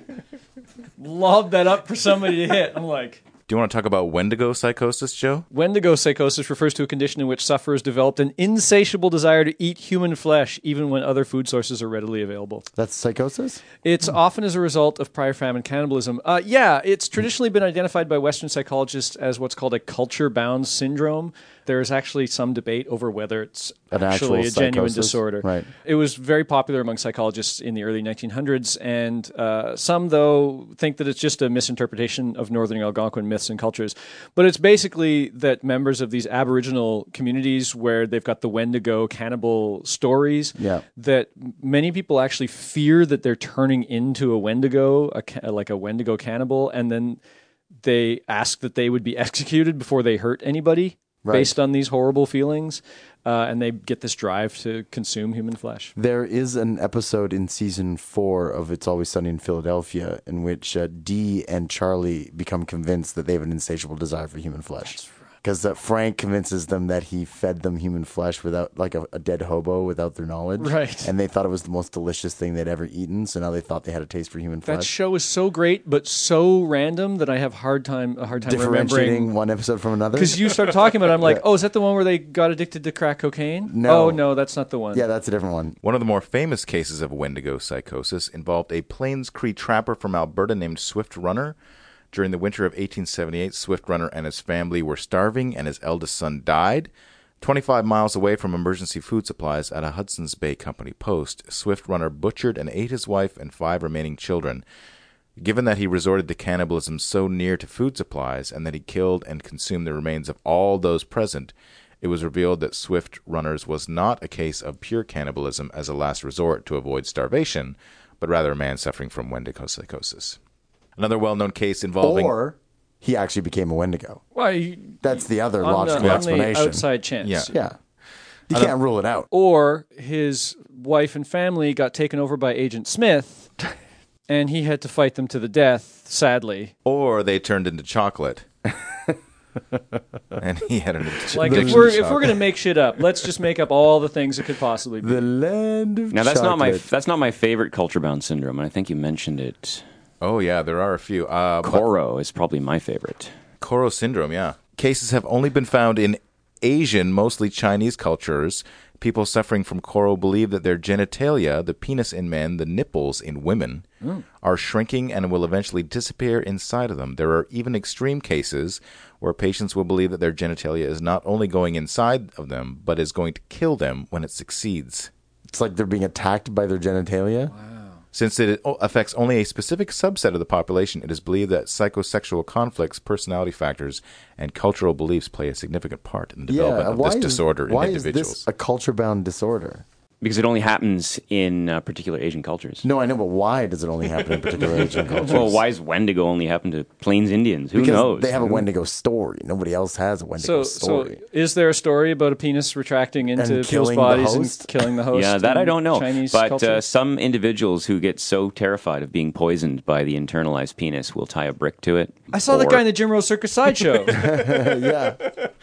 lobbed that up for somebody to hit. I'm like. Do you want to talk about Wendigo psychosis, Joe? Wendigo psychosis refers to a condition in which sufferers developed an insatiable desire to eat human flesh, even when other food sources are readily available. That's psychosis. It's often as a result of prior famine cannibalism. Uh, yeah, it's traditionally been identified by Western psychologists as what's called a culture bound syndrome. There's actually some debate over whether it's An actually actual a genuine psychosis? disorder. Right. It was very popular among psychologists in the early 1900s, and uh, some, though, think that it's just a misinterpretation of Northern Algonquin myths and cultures. But it's basically that members of these Aboriginal communities, where they've got the Wendigo cannibal stories, Yeah. that many people actually fear that they're turning into a Wendigo, a, ca- like a Wendigo cannibal, and then they ask that they would be executed before they hurt anybody Right. based on these horrible feelings. Uh, and they get this drive to consume human flesh. There is an episode in season four of It's Always Sunny in Philadelphia in which uh, Dee and Charlie become convinced that they have an insatiable desire for human flesh. Because uh, Frank convinces them that he fed them human flesh without, like a, a dead hobo, without their knowledge. Right. And they thought it was the most delicious thing they'd ever eaten. So now they thought they had a taste for human flesh. That show is so great, but so random that I have hard time a hard time Differentiating remembering. one episode from another. Because you start talking about, it, I'm like, oh, is that the one where they got addicted to crack cocaine? No. Oh no, that's not the one. yeah, that's a different one. One of the more famous cases of Wendigo psychosis involved a Plains Cree trapper from Alberta named Swift Runner. During the winter of 1878, Swift Runner and his family were starving, and his eldest son died. 25 miles away from emergency food supplies at a Hudson's Bay Company post, Swift Runner butchered and ate his wife and five remaining children. Given that he resorted to cannibalism so near to food supplies and that he killed and consumed the remains of all those present, it was revealed that Swift Runners was not a case of pure cannibalism as a last resort to avoid starvation, but rather a man suffering from Wendigo psychosis. Another well known case involving. Or he actually became a Wendigo. Why? That's the other On, logical the, on explanation. the outside chance. Yeah. Yeah. You can't rule it out. Or his wife and family got taken over by Agent Smith, and he had to fight them to the death. Sadly, or they turned into chocolate. and he had an like if we're if we're gonna make shit up, let's just make up all the things it could possibly be. The land of Now that's not my that's not my favorite culture bound syndrome, and I think you mentioned it. Oh, yeah, there are a few. Uh, but- Koro is probably my favorite. Koro syndrome, yeah. Cases have only been found in Asian, mostly Chinese cultures, people suffering from Koro believe that their genitalia, the penis in men, the nipples in women, are shrinking and will eventually disappear inside of them. There are even extreme cases where patients will believe that their genitalia is not only going inside of them, but is going to kill them when it succeeds. It's like they're being attacked by their genitalia. Since it affects only a specific subset of the population, it is believed that psychosexual conflicts, personality factors, and cultural beliefs play a significant part in the development of why this is, disorder why in is individuals. this a culture-bound disorder? Because it only happens in uh, particular Asian cultures. No, I know, but why does it only happen in particular Asian cultures? Well, why does Wendigo only happen to Plains Indians? Who because knows? they have a Wendigo story. Nobody else has a Wendigo So, so story. is there a story about a penis retracting into And people's bodies and killing the host? yeah, that I don't know. Chinese but uh, some individuals who get so terrified of being poisoned by the internalized penis will tie a brick to it. I saw that or- guy in the Jim Rose Circus sideshow. yeah,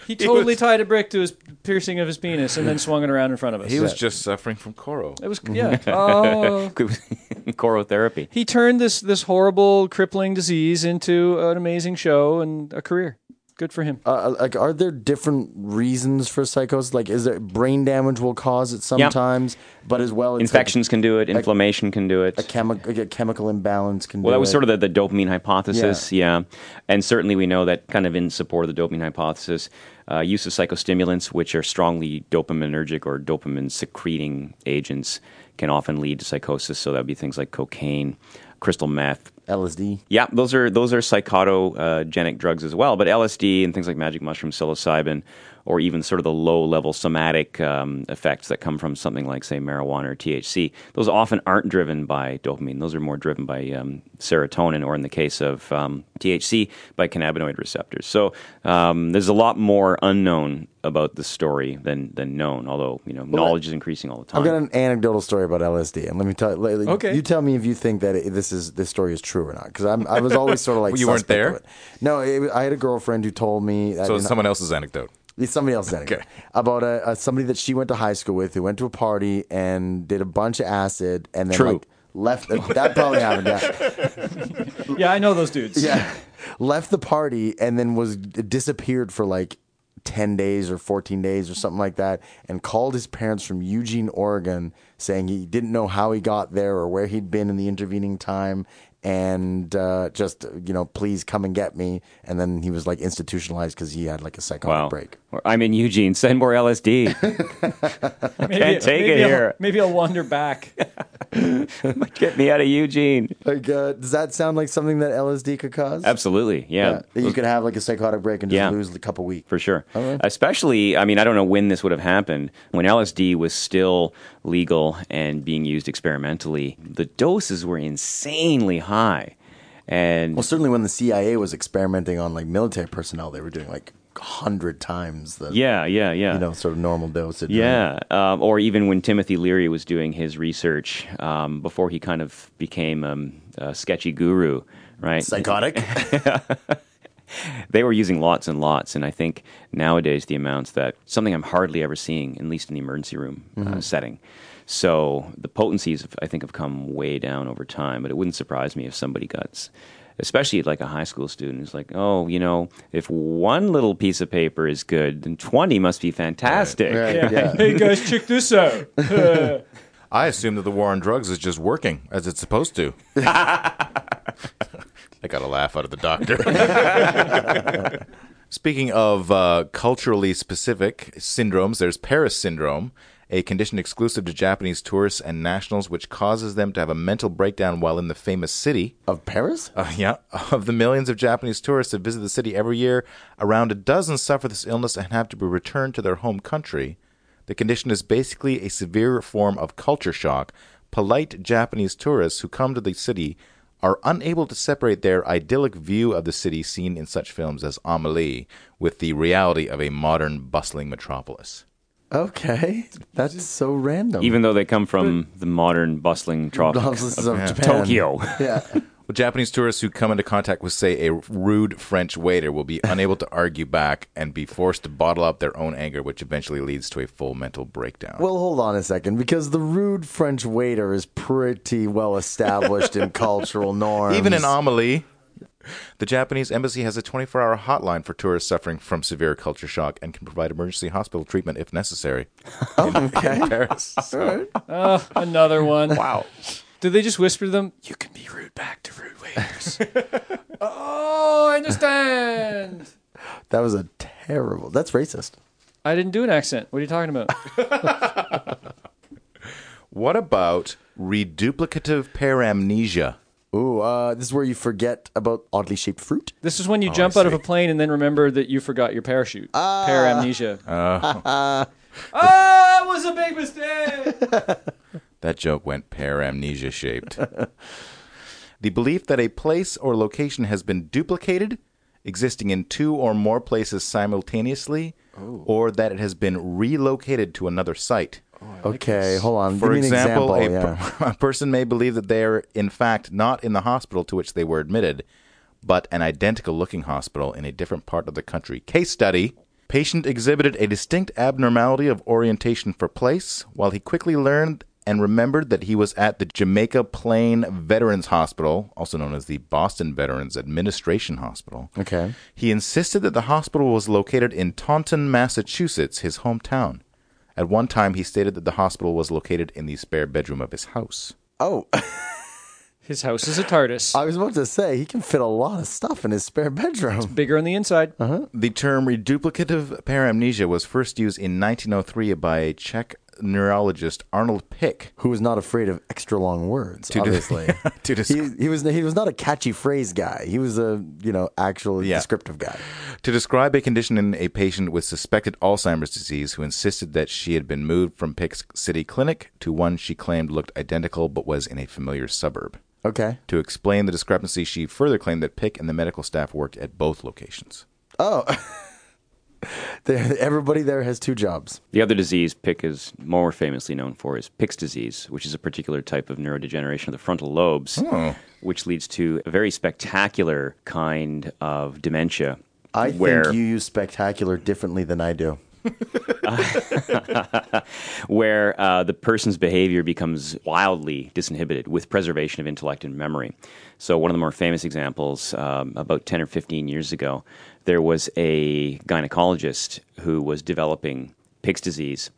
he totally tied a brick to his piercing of his penis and then swung it around in front of us. he was just suffering from Koro. It was yeah. Oh, Chorotherapy. he turned this this horrible crippling disease into an amazing show and a career. Good for him. uh, like, are there different reasons for psychosis? Like, is there brain damage will cause it sometimes, but as well, it's like Infections can do it. Inflammation can do it. a, chemi- like a chemical imbalance can. Do it. Well, do that was it. sort of the, the dopamine hypothesis, yeah. And certainly we know that kind of in support of the dopamine hypothesis, uh, use of psychostimulants, which are strongly dopaminergic or dopamine secreting agents, can often lead to psychosis. So that would be things like cocaine, crystal meth. LSD. Yeah, those are those are psychotogenic drugs as well. But LSD and things like magic mushroom, psilocybin, or even sort of the low level somatic um, effects that come from something like, say, marijuana or THC, those often aren't driven by dopamine. Those are more driven by um, serotonin, or in the case of um, THC, by cannabinoid receptors. So um, there's a lot more unknown about the story than than known. Although you know, knowledge is increasing all the time. I've got an anecdotal story about LSD, and let me tell. you. Okay. You tell me if you think that it, this is this story is true or not, because I'm I was always sort of like Well, you weren't there? it. No, it, I had a girlfriend who told me. That So it's someone else's anecdote. It's somebody else's anecdote Okay. about a, a somebody that she went to high school with who went to a party and did a bunch of acid and then True. like left. that probably happened. Yeah, Yeah, I know those dudes. yeah. left the party and then was disappeared for like 10 days or 14 days or something like that and called his parents from Eugene, Oregon saying he didn't know how he got there or where he'd been in the intervening time and uh, just you know please come and get me and then he was like institutionalized because he had like a psychotic Wow. break Or, I'm in Eugene. Send more LSD. Maybe, Can't take it maybe I'll- here. maybe I'll wander back. Get me out of Eugene. like uh, does that sound like something that LSD could cause Absolutely. Yeah. yeah that you could have like a psychotic break and just Yeah. lose a couple weeks For sure. Especially, I mean, I don't know when this would have happened. When LSD was still legal and being used experimentally, the doses were insanely high. And Well, certainly when the CIA was experimenting on like military personnel, they were doing like hundred times the yeah, yeah, yeah. you know sort of normal dosage. Yeah, um, or even when Timothy Leary was doing his research um, before he kind of became um, a sketchy guru, right? psychotic. they were using lots and lots, and I think nowadays the amounts that something I'm hardly ever seeing, at least in the emergency room uh, setting. So the potencies, I think, have come way down over time. But it wouldn't surprise me if somebody got, especially like a high school student, who's like, "Oh, you know, if one little piece of paper is good, then twenty must be fantastic." Right, yeah. Hey guys, check this out. I assume that the war on drugs is just working as it's supposed to. I got a laugh out of the doctor. Speaking of uh, culturally specific syndromes, there's Paris syndrome, a condition exclusive to Japanese tourists and nationals, which causes them to have a mental breakdown while in the famous city. of Paris? Uh, yeah, of the millions of Japanese tourists that visit the city every year, around a dozen suffer this illness and have to be returned to their home country. The condition is basically a severe form of culture shock. Polite Japanese tourists who come to the city are unable to separate their idyllic view of the city seen in such films as Amelie with the reality of a modern, bustling metropolis. Okay, that's so random. Even though they come from the modern, bustling tropics Of of Japan. Tokyo. yeah, Well, Japanese tourists who come into contact with, say, a rude French waiter will be unable to argue back and be forced to bottle up their own anger, which eventually leads to a full mental breakdown. Well, hold on a second, because the rude French waiter is pretty well established in cultural norms. Even in Amelie, The Japanese embassy has a 24 hour hotline for tourists suffering from severe culture shock and can provide emergency hospital treatment if necessary. Okay. Paris. So, uh, Another one. Wow. Do they just whisper to them, you can be rude back to rude waiters? oh, I understand. That was a terrible. That's racist. I didn't do an accent. What are you talking about? what about reduplicative paramnesia? Ooh, uh, this is where you forget about oddly shaped fruit. This is when you jump out of a plane and then remember that you forgot your parachute. Paramnesia. ah, it was a big mistake. That joke went paramnesia shaped. the belief that a place or location has been duplicated, existing in two or more places simultaneously, oh. or that it has been relocated to another site. Oh, okay, hold on. For Give me an example, example. a, yeah. per- a person may believe that they are, in fact, not in the hospital to which they were admitted, but an identical looking hospital in a different part of the country. Case study Patient exhibited a distinct abnormality of orientation for place, while he quickly learned and remembered that he was at the Jamaica Plain Veterans Hospital, also known as the Boston Veterans Administration Hospital. Okay. He insisted that the hospital was located in Taunton, Massachusetts, his hometown. At one time, he stated that the hospital was located in the spare bedroom of his house. Oh, His house is a TARDIS. I was about to say he can fit a lot of stuff in his spare bedroom. Bigger on the inside. Uh-huh. The term reduplicative paramnesia was first used in 1903 by a Czech neurologist Arnold Pick. Who was not afraid of extra long words? To de- obviously, to desc- he, he was he was not a catchy phrase guy. He was a you know actual Yeah. descriptive guy. To describe a condition in a patient with suspected Alzheimer's disease who insisted that she had been moved from Pick's city clinic to one she claimed looked identical but was in a familiar suburb. Okay. To explain the discrepancy, she further claimed that Pick and the medical staff worked at both locations. Oh, everybody there has two jobs. The other disease Pick is more famously known for is Pick's disease, which is a particular type of neurodegeneration of the frontal lobes, which leads to a very spectacular kind of dementia. I where, think you use spectacular differently than I do. where uh, the person's behavior becomes wildly disinhibited with preservation of intellect and memory. So, one of the more famous examples, um, about 10 or 15 years ago, there was a gynecologist who was developing Pick's disease,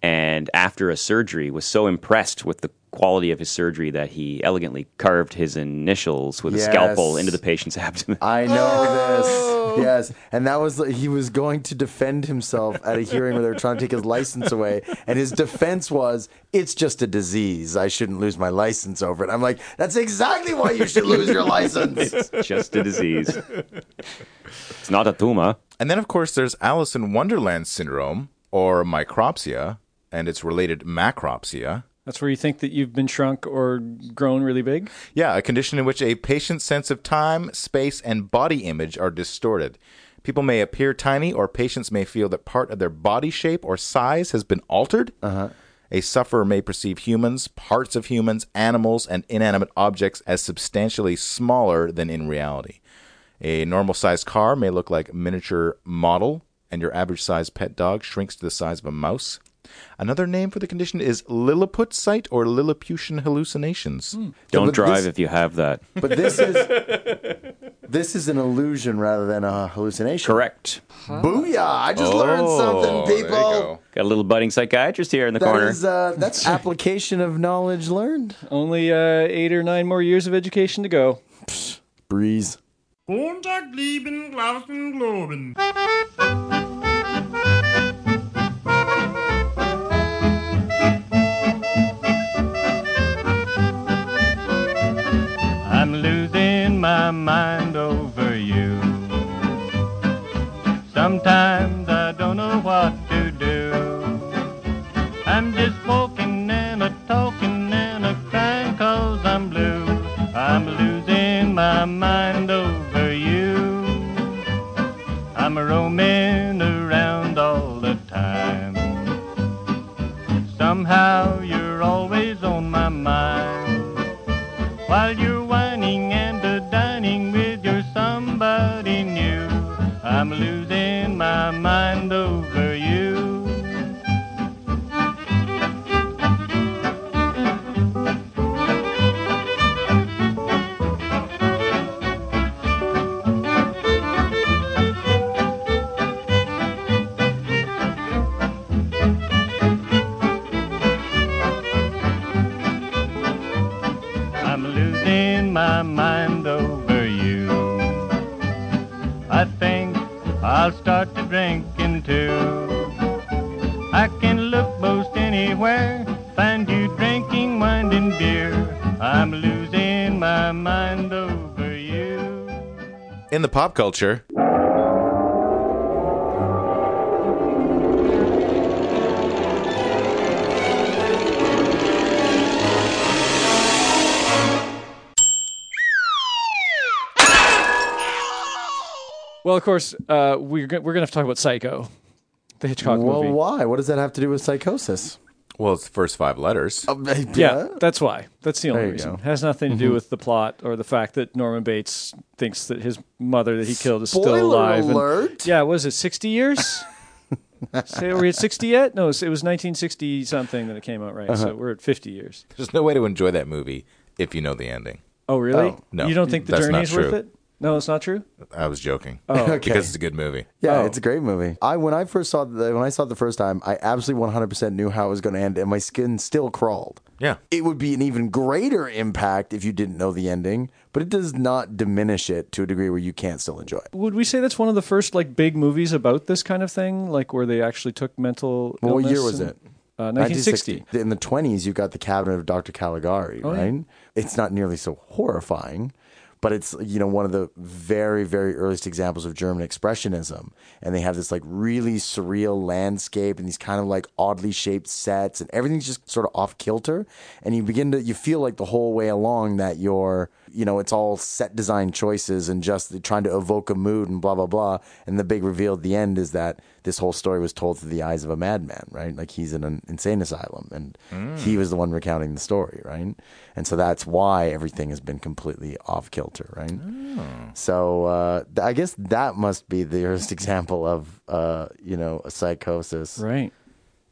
and after a surgery, was so impressed with the quality of his surgery that he elegantly carved his initials with a scalpel into the patient's abdomen. I know this. Oh. Yes, and that was he was going to defend himself at a hearing where they were trying to take his license away, and his defense was, "It's just a disease. I shouldn't lose my license over it." I'm like, "That's exactly why you should lose your license." It's just a disease. It's not a tumor. And then, of course, there's Alice in Wonderland syndrome, or micropsia, and its related macropsia. That's where you think that you've been shrunk or grown really big. Yeah, a condition in which a patient's sense of time, space, and body image are distorted. People may appear tiny, or patients may feel that part of their body shape or size has been altered. Uh-huh. A sufferer may perceive humans, parts of humans, animals, and inanimate objects as substantially smaller than in reality. A normal sized car may look like a miniature model, and your average sized pet dog shrinks to the size of a mouse. Another name for the condition is Lilliput sight or Lilliputian hallucinations. Don't but drive this- if you have that. But this is this is an illusion rather than a hallucination. Correct. Booyah! I just learned something, Oh, there you people. go. Got a little budding psychiatrist here in the That corner. is uh, that's application of knowledge learned. Only uh, eight or nine more years of education to go. Breeze. Montag, lieben, glauben, globen. Mind over you. Sometimes In the pop culture, Well, of course, uh, we're go- we're gonna have to talk about Psycho, the Hitchcock movie. Well, movie. why? What does that have to do with psychosis? Well, it's the first five letters. Yeah, that's why. That's the only reason. go. Mm-hmm. Has nothing to do with the plot or the fact that Norman Bates thinks that his mother that he killed is still Spoiler alive. and- alert. yeah, was it sixty years? Say, are we at sixty yet? No, it was nineteen sixty something that it came out, right? Uh-huh. So we're at fifty years. There's no way to enjoy that movie if you know the ending. Oh, really? Oh, no. You don't think the That's not journey's worth it? No, it's not true. I was joking. Oh, okay. Because it's a good movie. Yeah, Oh. it's a great movie. I when I first saw the when I saw it the first time, I absolutely 100% knew how it was going to end, and my skin still crawled. Yeah. It would be an even greater impact if you didn't know the ending, but it does not diminish it to a degree where you can't still enjoy it. Would we say that's one of the first like big movies about this kind of thing, like where they actually took mental? Well, what illness year was and- it? Uh, 1960. In the 20s, you got the Cabinet of Dr. Caligari, Oh, yeah. right? It's not nearly so horrifying, but it's you know one of the very very earliest examples of German expressionism, and they have this like really surreal landscape and these kind of like oddly shaped sets, and everything's just sort of off kilter, and you begin to you feel like the whole way along that you're you know it's all set design choices and just trying to evoke a mood and blah blah blah, and the big reveal at the end is that this whole story was told through the eyes of a madman, right? Like he's in an insane asylum, and he was the one recounting the story, right? And so that's why everything has been completely off kilter, right? So uh, I guess that must be the first example of, uh, you know, a psychosis Right.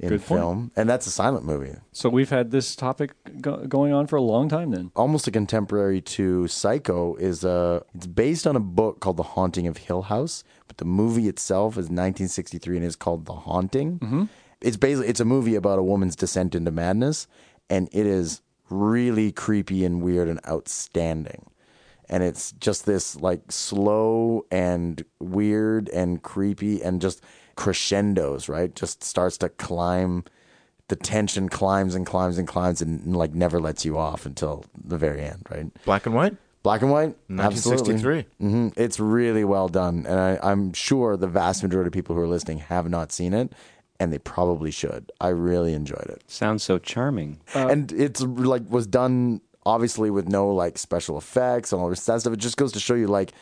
In Good point. film, and that's a silent movie. So we've had this topic go- going on for a long time then. almost a contemporary to Psycho is uh it's based on a book called The Haunting of Hill House, but the movie itself is 1963 and is called The Haunting. It's basically it's a movie about a woman's descent into madness, and it is really creepy and weird and outstanding. And it's just this like slow and weird and creepy and just crescendos, right? Just starts to climb the tension climbs and climbs and climbs and, like never lets you off until the very end, right? Black and white? Black and white, absolutely. 1963. hmm It's really well done, and I, I'm sure the vast majority of people who are listening have not seen it, and they probably should. I really enjoyed it, Sounds so charming. and it's like was done obviously with no like special effects and all this that stuff. It just goes to show you like.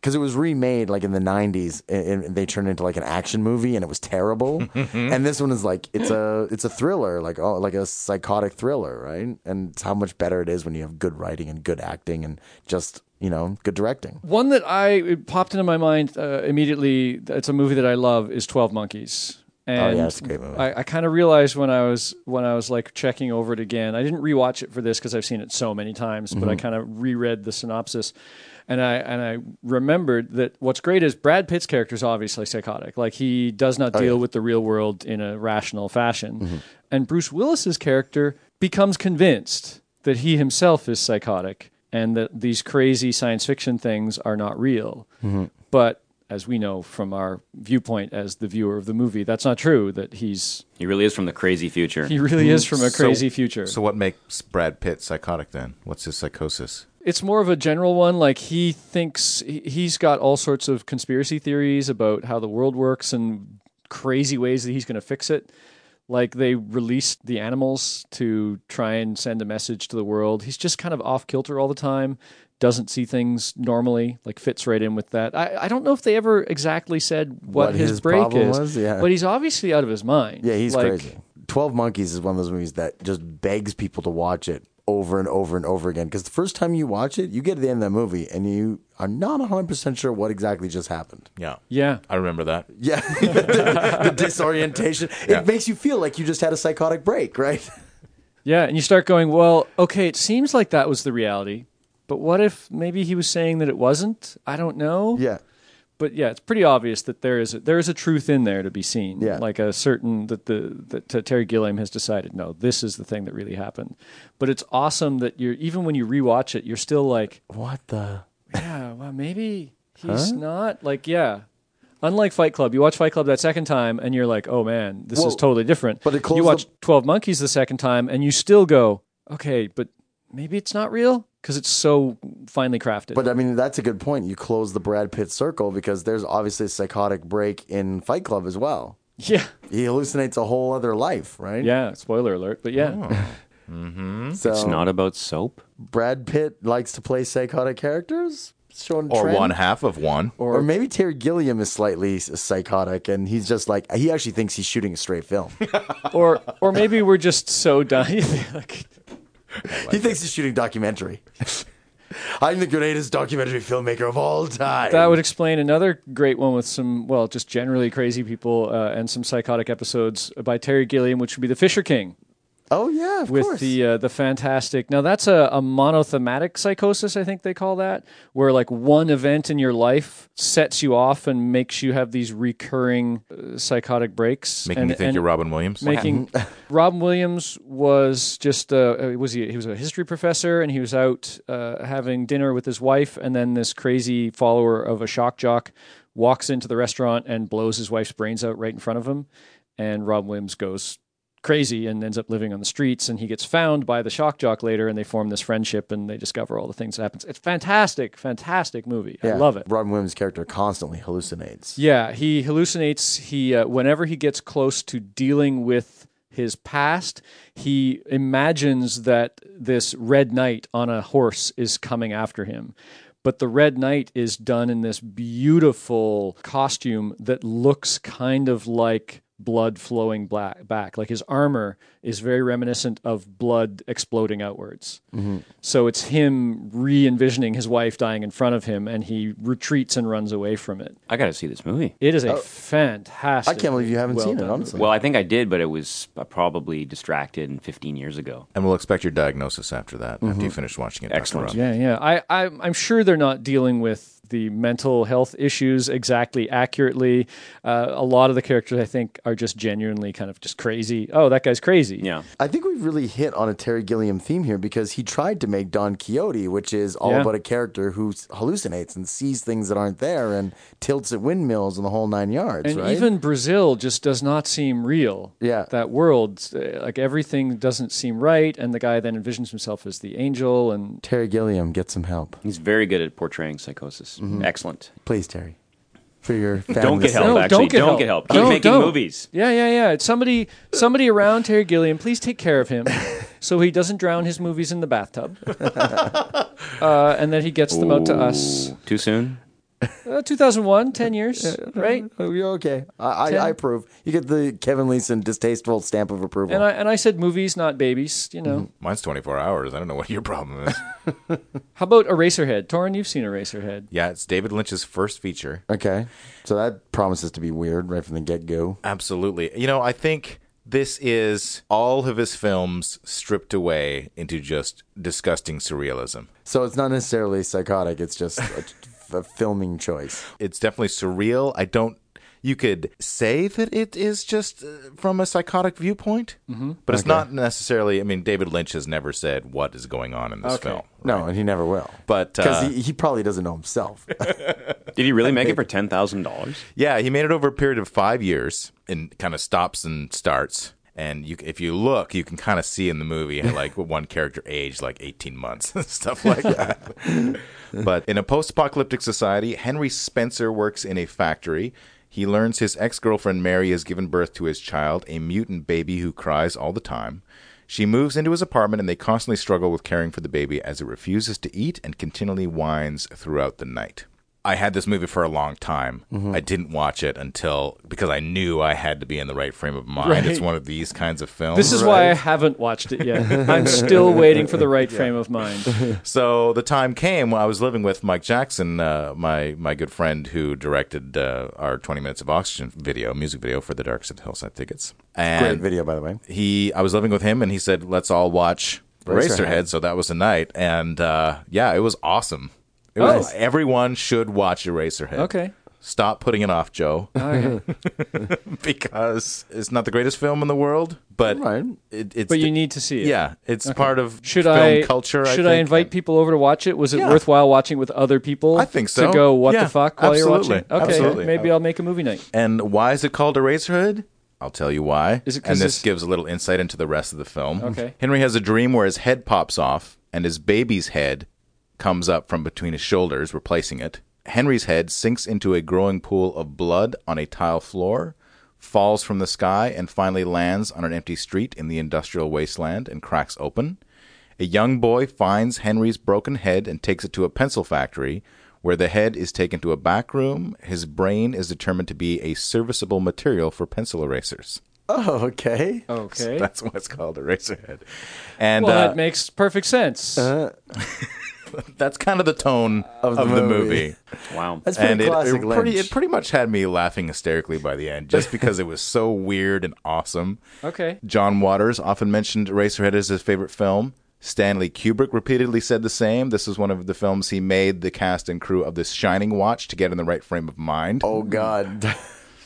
Because it was remade like in the '90s, and they turned it into like an action movie, and it was terrible. and this one is like it's a it's a thriller, like oh, like a psychotic thriller, right? And it's how much better it is when you have good writing and good acting and just you know good directing. One that I it popped into my mind uh, immediately. It's a movie that I love. Is Twelve Monkeys. And Oh, yeah, it's a great movie. I, I kind of realized when I was when I was like checking over it again. I didn't rewatch it for this because I've seen it so many times, but I Mm-hmm. kind of reread the synopsis, and I and I remembered that what's great is Brad Pitt's character is obviously psychotic. Like he does not deal Oh, yeah. Mm-hmm. with the real world in a rational fashion, and Bruce Willis's character becomes convinced that he himself is psychotic and that these crazy science fiction things are not real. Mm-hmm. But as we know from our viewpoint as the viewer of the movie, that's not true. That he's He really is from the crazy future. he really is from a So- crazy future. So what makes Brad Pitt psychotic then? What's his psychosis? It's more of a general one. Like he thinks he- he's got all sorts of conspiracy theories about how the world works and crazy ways that he's going to fix it. Like they released the animals to try and send a message to the world. He's just kind of off kilter all the time. Doesn't see things normally. Like fits right in with that. I, I don't know if they ever exactly said what, What his, his break is. was? Yeah. But he's obviously out of his mind. Yeah, he's Like, crazy. Twelve Monkeys is one of those movies that just begs people to watch it over and over and over again. Because the first time you watch it, you get to the end of that movie and you are not 100% sure what exactly just happened. Yeah. Yeah. I remember that. Yeah, the, the disorientation. Yeah. It makes you feel like you just had a psychotic break, right? Yeah, and you start going, well, okay, it seems like that was the reality, but what if maybe he was saying that it wasn't? I don't know. Yeah. But yeah, it's pretty obvious that there is a, there is a truth in there to be seen. Yeah. like a certain that the that Terry Gilliam has decided no, this is the thing that really happened. But it's awesome that you're even when you rewatch it, you're still like, What the? yeah, well, maybe he's not like yeah. Unlike Fight Club, you watch Fight Club that second time and you're like, oh man, this Well, is totally different. but you watch the- Twelve Monkeys the second time and you still go, okay, but maybe it's not real because it's so finely crafted. But I mean, that's a good point. You close the Brad Pitt circle because there's obviously a psychotic break in Fight Club as well. yeah, He hallucinates a whole other life, right? yeah. Spoiler alert, but yeah. Oh. Mm-hmm. So It's not about soap. Brad Pitt likes to play psychotic characters, showing a Or trend? one half of one. Or maybe Terry Gilliam is slightly psychotic, and he's just like he actually thinks he's shooting a straight film. or or maybe we're just so done. like, he thinks he's shooting documentary. I'm the greatest documentary filmmaker of all time. that would explain another great one with some, well, just generally crazy people uh, and some psychotic episodes by Terry Gilliam, which would be The Fisher King. Oh yeah, of with course. the uh, the fantastic. Now that's a, a monothematic psychosis, I think they call that, where like one event in your life sets you off and makes you have these recurring uh, psychotic breaks, Making and, you think you're Robin Williams. Making Robin Williams was just uh, was he he was a history professor and he was out uh, having dinner with his wife and then this crazy follower of a shock jock walks into the restaurant and blows his wife's brains out right in front of him and Robin Williams goes crazy and ends up living on the streets and he gets found by the shock jock later and they form this friendship and they discover all the things that happens. It's fantastic, fantastic movie. I love it. Robin Williams' character constantly hallucinates. Yeah, he hallucinates. He uh, whenever he gets close to dealing with his past, he imagines that this red knight on a horse is coming after him. But the red knight is done in this beautiful costume that looks kind of like blood flowing black, back. Like his armor is very reminiscent of blood exploding outwards. So it's him re envisioning his wife dying in front of him, and he retreats and runs away from it. I got to see this movie. It is a fantastic. Oh. I can't believe you haven't well seen it, done honestly. Well, I think I did, but it was uh, probably distracted 15 years ago. and we'll expect your diagnosis after that, after you finish watching it. Excellent. Yeah, yeah. I, I, I'm sure they're not dealing with the mental health issues exactly accurately. Uh, a lot of the characters, I think, are just genuinely kind of just crazy. Oh, that guy's crazy. Yeah. I think we've really hit on a Terry Gilliam theme here because he tried to make Don Quixote, which is all Yeah. about a character who hallucinates and sees things that aren't there and tilts at windmills and the whole nine yards, And right? even Brazil just does not seem real. Yeah. That world, uh, like everything doesn't seem right. And the guy then envisions himself as the angel. And Terry Gilliam, get some help. He's very good at portraying psychosis. Mm-hmm. Excellent. Please, Terry. For your family. Don't get help, No, actually. don't get help. get help. Keep Don't- making don't. movies. Yeah, yeah, yeah. It's somebody, somebody around Terry Gilliam. Please take care of him, so he doesn't drown his movies in the bathtub, uh, and then he gets them out to us. Too soon? Uh, 2001, 10 years, right? You're okay. I, I, I approve. You get the Kevin Leeson distasteful stamp of approval. And I and I said movies, not babies. You know. Mine's 24 hours. I don't know what your problem is. How about Eraserhead? Toren, you've seen Eraserhead. yeah, it's David Lynch's first feature. okay. So that promises to be weird right from the get go. Absolutely. You know, I think this is all of his films stripped away into just disgusting surrealism. So it's not necessarily psychotic, it's just a, a filming choice. It's definitely surreal. I don't. You could say that it is just uh, from a psychotic viewpoint, mm-hmm. but it's not necessarily. I mean, David Lynch has never said what is going on in this film. No, and he never will. But Because uh, he, he probably doesn't know himself. Did he really make it for $10,000? Yeah, he made it over a period of five years and kind of stops and starts. And you, if you look, you can kind of see in the movie like one character aged like 18 months and stuff like that. but in a post apocalyptic society, Henry Spencer works in a factory. He learns his ex girlfriend Mary has given birth to his child, a mutant baby who cries all the time. She moves into his apartment and they constantly struggle with caring for the baby as it refuses to eat and continually whines throughout the night. I had this movie for a long time. Mm-hmm. I didn't watch it until because I knew I had to be in the right frame of mind. Right. It's one of these kinds of films. This is why I haven't watched it yet. I'm still waiting for the right frame of mind. So the time came when I was living with Mike Jackson, uh, my my good friend who directed uh, our 20 Minutes of Oxygen video, music video for the Darkest Hillside Thickets. And Great video, by the way. He, I was living with him, and he said, "Let's all watch Eraserhead. Eraserhead." So that was the night, and uh, yeah, it was awesome. It was, Oh. Everyone should watch Eraserhead. Okay. Stop putting it off, Joe, Okay. because it's not the greatest film in the world, but Right. it, it's but you need to see it. yeah, it's part of Should film I culture. Should I, I, invite people over to watch it? Was it Yeah. worthwhile watching with other people? I think so. To go, what Yeah, the fuck while you're absolutely. watching? Okay, Absolutely. maybe I'll make a movie night. And why is it called Eraserhead? I'll tell you why. Is it and this gives a little insight into the rest of the film. Okay. Henry has a dream where his head pops off and his baby's head comes up from between his shoulders, replacing it. Henry's head sinks into a growing pool of blood on a tile floor, falls from the sky, and finally lands on an empty street in the industrial wasteland and cracks open. A young boy finds Henry's broken head and takes it to a pencil factory, where the head is taken to a back room. His brain is determined to be a serviceable material for pencil erasers. Oh, okay. Okay. That's why it's called Eraserhead. And well, uh, that makes perfect sense. that's kind of the tone of Of the, the movie. movie. Wow. That's pretty And it, classic it pretty, Lynch. it pretty much had me laughing hysterically by the end, just because it was so weird and awesome. okay. John Waters often mentioned Eraserhead as his favorite film. Stanley Kubrick repeatedly said the same. This was one of the films he made the cast and crew of The Shining watch to get in the right frame of mind. oh God.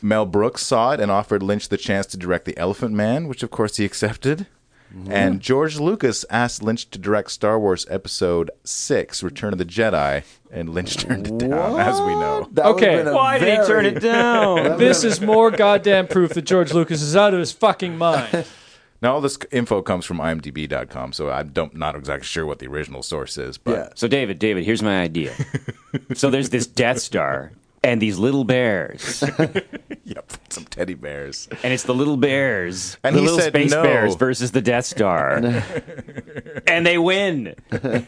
Mel Brooks saw it and offered Lynch the chance to direct The Elephant Man, which of course he accepted. Mm-hmm. And George Lucas asked Lynch to direct Star Wars Episode 6, Return of the Jedi, and Lynch turned it down, as we know. That Okay. been a Why did he turn it down? This is more goddamn proof that George Lucas is out of his fucking mind. Now, all this info comes from IMDb.com, so I'm don't, not exactly sure what the original source is. But Yeah. So, David, David, here's my idea. so there's this Death Star and these little bears, yep, some teddy bears. and it's the little bears, And the he little said space no. bears versus the Death Star, and they win. Have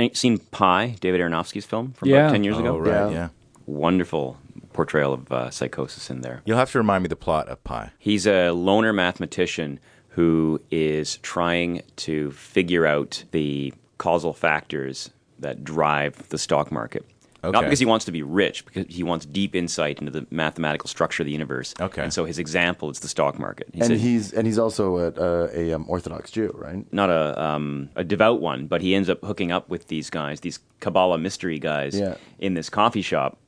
you seen Pi, David Aronofsky's film from Yeah. about ten years ago? Oh, right, Yeah. yeah. Wonderful portrayal of uh, psychosis in there. You'll have to remind me the plot of Pi. He's a loner mathematician who is trying to figure out the causal factors that drive the stock market. Not because he wants to be rich, because he wants deep insight into the mathematical structure of the universe. Okay. And so his example is the stock market. He And said, he's and he's also a, a, a um, Orthodox Jew, right? not a um, a devout one, but he ends up hooking up with these guys, these Kabbalah mystery guys, Yeah. in this coffee shop,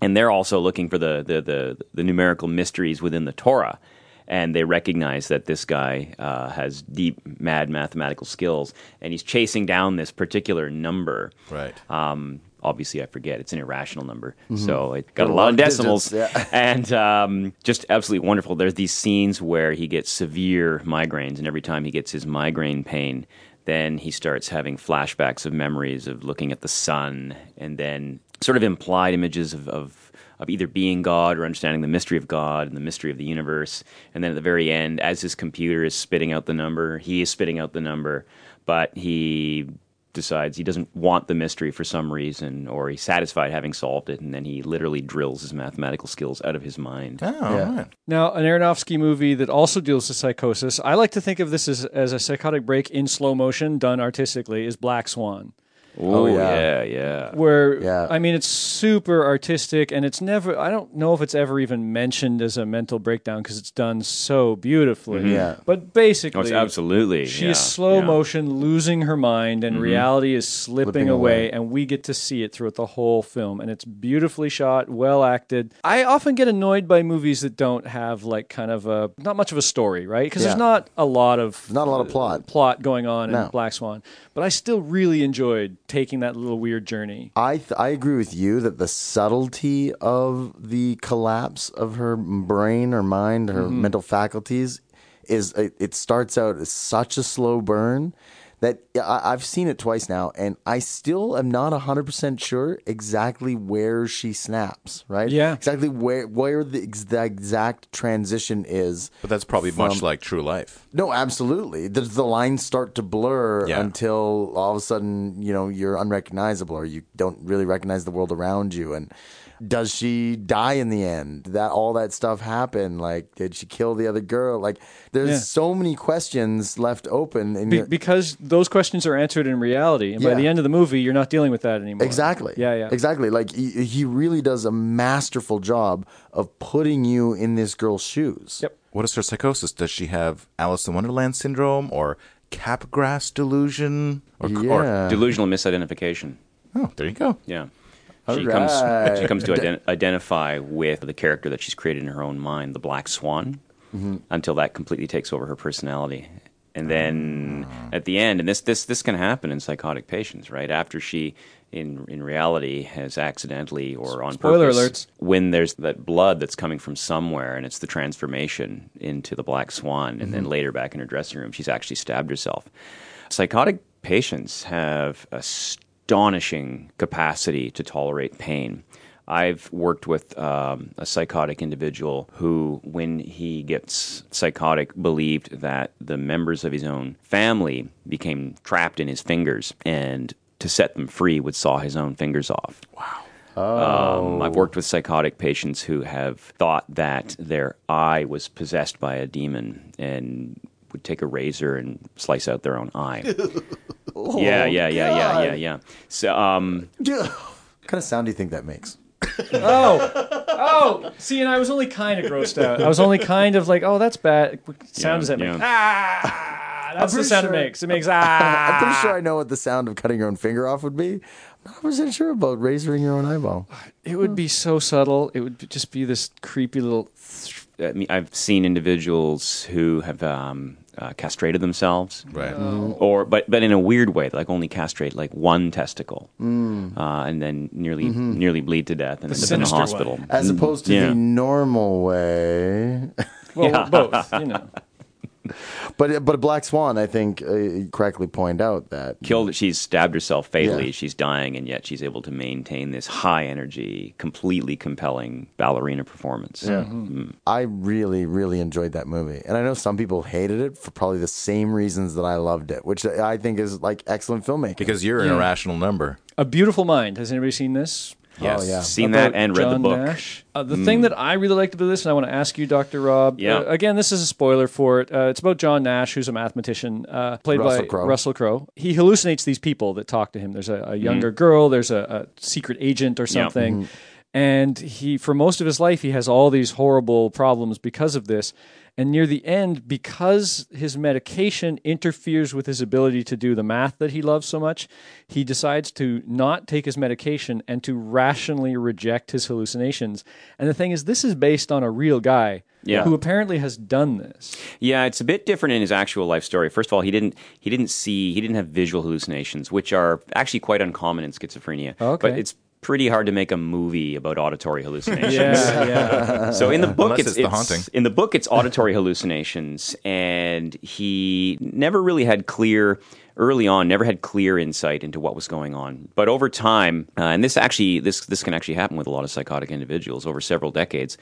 and they're also looking for the the, the the numerical mysteries within the Torah, and they recognize that this guy uh, has deep, mad mathematical skills, and he's chasing down this particular number. Right. Um, obviously, I forget. It's an irrational number, Mm-hmm. so it got a lot of decimals. yeah. and um, just absolutely wonderful. There's these scenes where he gets severe migraines, and every time he gets his migraine pain, then he starts having flashbacks of memories of looking at the sun, and then sort of implied images of. of of either being God or understanding the mystery of God and the mystery of the universe. And then at the very end, as his computer is spitting out the number, he is spitting out the number, but he decides he doesn't want the mystery for some reason, or he's satisfied having solved it, and then he literally drills his mathematical skills out of his mind. Oh, Yeah. right. Now, an Aronofsky movie that also deals with psychosis. I like to think of this as, as a psychotic break in slow motion done artistically. Is Black Swan. Oh, oh, yeah. yeah, yeah. where Yeah. I mean it's super artistic and it's never I don't know if it's ever even mentioned as a mental breakdown because it's done so beautifully. Mm-hmm. Yeah. But basically Oh, it's absolutely. she yeah, is slow yeah. motion losing her mind and mm-hmm. reality is slipping, Slipping away, away. and we get to see it throughout the whole film and it's beautifully shot, well acted. I often get annoyed by movies that don't have like kind of a not much of a story, right? Because there's not a lot of Not a lot of plot. plot going on in Black Swan, but I still really enjoyed taking that little weird journey. I th- I agree with you that the subtlety of the collapse of her brain or mind, her Mm-hmm. mental faculties, is it, it starts out as such a slow burn that I, I've seen it twice now, and I still am not hundred percent sure exactly where she snaps. Right? Yeah. exactly where where the, ex- the exact transition is. But that's probably much like true life. No, absolutely. The, the lines start to blur Yeah. until all of a sudden, you know, you're unrecognizable or you don't really recognize the world around you. And does she die in the end? That all that stuff happened. Like, did she kill the other girl? Like, there's Yeah. so many questions left open. And Be- because those questions are answered in reality, and by the end of the movie, you're not dealing with that anymore. Exactly. Yeah, yeah. Exactly. Like he, he really does a masterful job of putting you in this girl's shoes. Yep. What is her psychosis? Does she have Alice in Wonderland syndrome or Capgras delusion? Or, or- Delusional misidentification. oh, there you go. Yeah. She comes right. she comes to ident- identify with the character that she's created in her own mind, the Black Swan, mm-hmm. until that completely takes over her personality. And ah. then at the end, and this this this can happen in psychotic patients, right? After she, in in reality, has accidentally or on Spoiler purpose, alerts. when there's that blood that's coming from somewhere, and it's the transformation into the Black Swan, and then mm-hmm. later back in her dressing room, she's actually stabbed herself. Psychotic patients have astonishing capacity to tolerate pain. I've worked with um, a psychotic individual who, when he gets psychotic, believed that the members of his own family became trapped in his fingers and to set them free would saw his own fingers off. Wow. Um, I've worked with psychotic patients who have thought that their eye was possessed by a demon and would take a razor and slice out their own eye. yeah, yeah, yeah, yeah, yeah, yeah. So, um, what kind of sound do you think that makes? Oh, oh. See, and I was only kind of grossed out. I was only kind of like, oh, that's bad. What sound does that make? Ah, that's the pretty sound sure- it makes. It makes ah. I'm pretty sure I know what the sound of cutting your own finger off would be. I'm not percent sure about razoring your own eyeball. It would be so subtle. It would just be this creepy little. I mean, I've seen individuals who have um, uh, castrated themselves, Right. or but but in a weird way, like only castrate like one testicle, uh, and then nearly nearly bleed to death and end up in the sinister way. hospital. As opposed to Yeah. the normal way. Well, both. You know. But but Black Swan, I think, uh, correctly point out that killed she's stabbed herself fatally Yeah. she's dying and yet she's able to maintain this high energy completely compelling ballerina performance Yeah. I really, really enjoyed that movie. And I know some people hated it for probably the same reasons that I loved it, which I think is like excellent filmmaking. Because you're an irrational number. A Beautiful Mind. Has anybody seen this? Yes Oh, yeah. seen About that and read the John book Nash. Uh, the thing that I really liked about this, and I want to ask you, Dr. Rob. Yeah. uh, again, this is a spoiler for it. Uh, it's about John Nash, who's a mathematician, uh, played Russell by Crowe. Russell Crowe. He hallucinates these people that talk to him. There's a, a younger girl. There's a, a secret agent or something. And he, for most of his life, he has all these horrible problems because of this. And near the end, because his medication interferes with his ability to do the math that he loves so much, he decides to not take his medication and to rationally reject his hallucinations. And the thing is, this is based on a real guy Yeah. who apparently has done this. yeah it's a bit different in his actual life story first of all he didn't he didn't see he didn't have visual hallucinations which are actually quite uncommon in schizophrenia Okay. but it's pretty hard to make a movie about auditory hallucinations Yeah, yeah. So in the book, Unless it's, it's The it's- Haunting. In the book, it's auditory hallucinations, and he never really had clear. Early on, never had clear insight into what was going on. But over time, uh, and this actually this this can actually happen with a lot of psychotic individuals over several decades.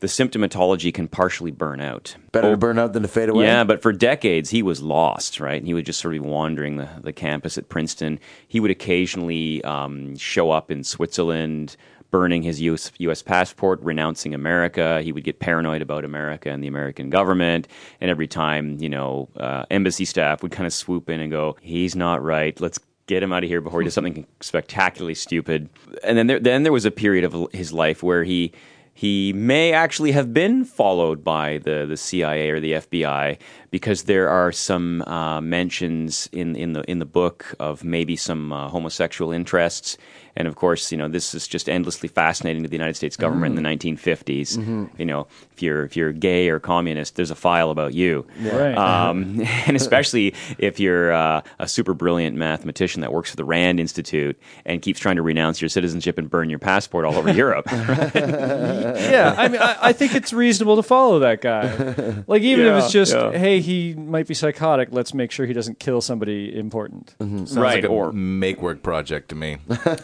The symptomatology can partially burn out. Better Oh, to burn out than to fade away. yeah, but for decades he was lost, right? He would just sort of be wandering the, the campus at Princeton. He would occasionally um, show up in Switzerland, burning his US, U.S. passport, renouncing America. He would get paranoid about America and the American government. And every time, you know, uh, embassy staff would kind of swoop in and go, he's not right. Let's get him out of here before he does something spectacularly stupid. And then there, then there was a period of his life where he he may actually have been followed by the, the CIA or the FBI because there are some uh, mentions in, in the in the book of maybe some uh, homosexual interests, and of course, you know this is just endlessly fascinating to the United States government in the 1950s. You know, if you're if you're gay or communist, there's a file about you, Right. um, and especially if you're uh, a super brilliant mathematician that works for the Rand Institute and keeps trying to renounce your citizenship and burn your passport all over Europe. yeah, I mean, I, I think it's reasonable to follow that guy. Like, even if it's just, yeah. hey, he might be psychotic. Let's make sure he doesn't kill somebody important. Sounds Right, like a or- make work project to me.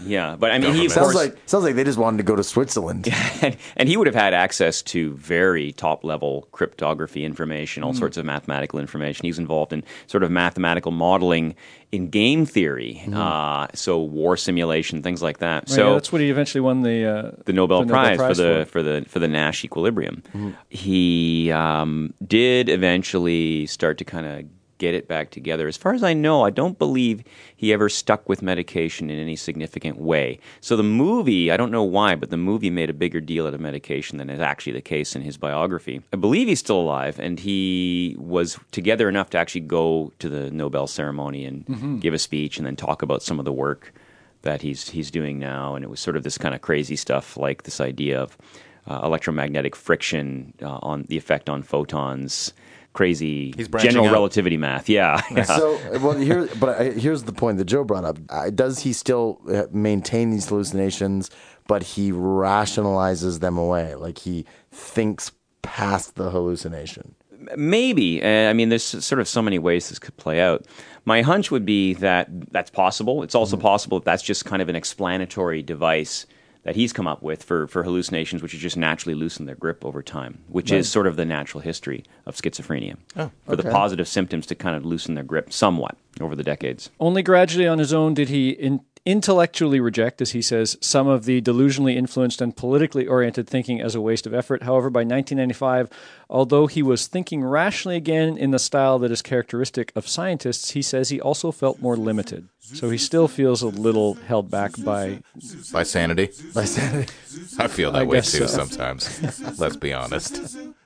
Yeah, but I mean, he of Sounds course, like sounds like they just wanted to go to Switzerland. and, and he would have had access to very top level cryptography information, all sorts of mathematical information. He's involved in sort of mathematical modeling in game theory, uh, so war simulation, things like that. Right, so yeah, that's what he eventually won the uh, the Nobel, the Nobel Prize, Prize for the for. for the for the Nash equilibrium. He um, did eventually start to kind of get it back together. As far as I know, I don't believe he ever stuck with medication in any significant way. So the movie, I don't know why, but the movie made a bigger deal out of medication than is actually the case in his biography. I believe he's still alive, and he was together enough to actually go to the Nobel ceremony and give a speech and then talk about some of the work that he's he's doing now, and it was sort of this kind of crazy stuff, like this idea of uh, electromagnetic friction uh, on the effect on photons. Crazy general out. relativity math, yeah. yeah. So, well, here, but I, here's the point that Joe brought up. Uh, does he still uh, maintain these hallucinations, but he rationalizes them away? Like he thinks past the hallucination. Maybe. Uh, I mean, there's sort of so many ways this could play out. My hunch would be that that's possible. It's also possible that that's just kind of an explanatory device that he's come up with for, for hallucinations, which is just naturally loosen their grip over time, which is sort of the natural history of schizophrenia. Oh, for the positive symptoms to kind of loosen their grip somewhat over the decades. Only gradually on his own did he in- intellectually reject, as he says, some of the delusionally influenced and politically oriented thinking as a waste of effort. However, by 1995, although he was thinking rationally again in the style that is characteristic of scientists, he says he also felt more limited. So he still feels a little held back by. By sanity. By sanity. I feel that I way too so. sometimes. Let's be honest.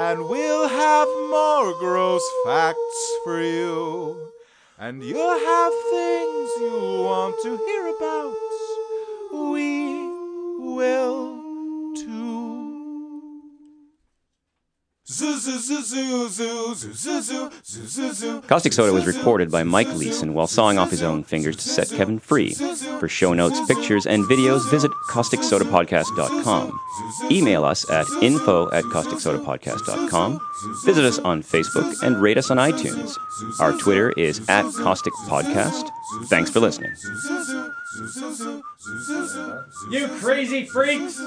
And we'll have more gross facts for you. And you'll have things you want to hear about. We will too. Caustic Soda was recorded by Mike Leeson while sawing off his own fingers to set Kevin free. For show notes, pictures, and videos, visit causticsodapodcast.com. Email us at info at causticsodapodcast.com. Visit us on Facebook and rate us on iTunes. Our Twitter is at Caustic Podcast. Thanks for listening. You crazy freaks!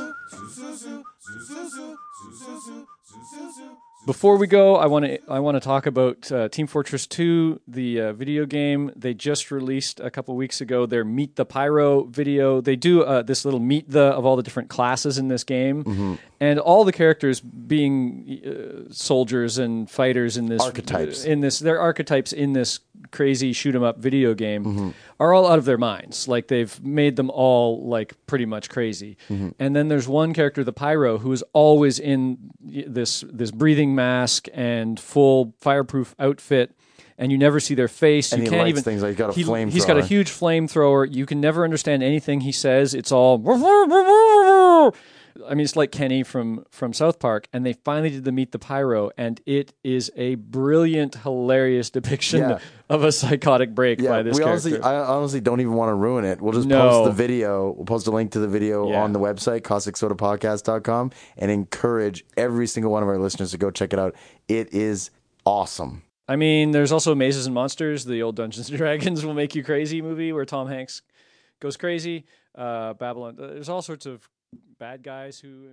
Before we go, I want to I want to talk about uh, Team Fortress 2, the uh, video game. They just released a couple weeks ago their Meet the Pyro video. They do uh, this little meet the of all the different classes in this game, and all the characters being uh, soldiers and fighters in this Archetypes. In this, their archetypes in this crazy shoot 'em up video game are all out of their minds. Like they've made them all like pretty much crazy. And then there's one character, the Pyro, who is always in this this breathing mask and full fireproof outfit. And you never see their face. And you he can't even. things like he's got a he- He's got a huge flamethrower. You can never understand anything he says. It's all. I mean, it's like Kenny from from South Park, and they finally did the Meet the Pyro, and it is a brilliant, hilarious depiction Yeah. of a psychotic break yeah, by this we character. honestly, I honestly don't even want to ruin it. We'll just No. post the video. We'll post a link to the video Yeah. on the website, causticsodapodcast.com, and encourage every single one of our listeners to go check it out. It is awesome. I mean, there's also Mazes and Monsters, the old Dungeons and Dragons will make you crazy movie where Tom Hanks goes crazy. Uh, Babylon. There's all sorts of bad guys who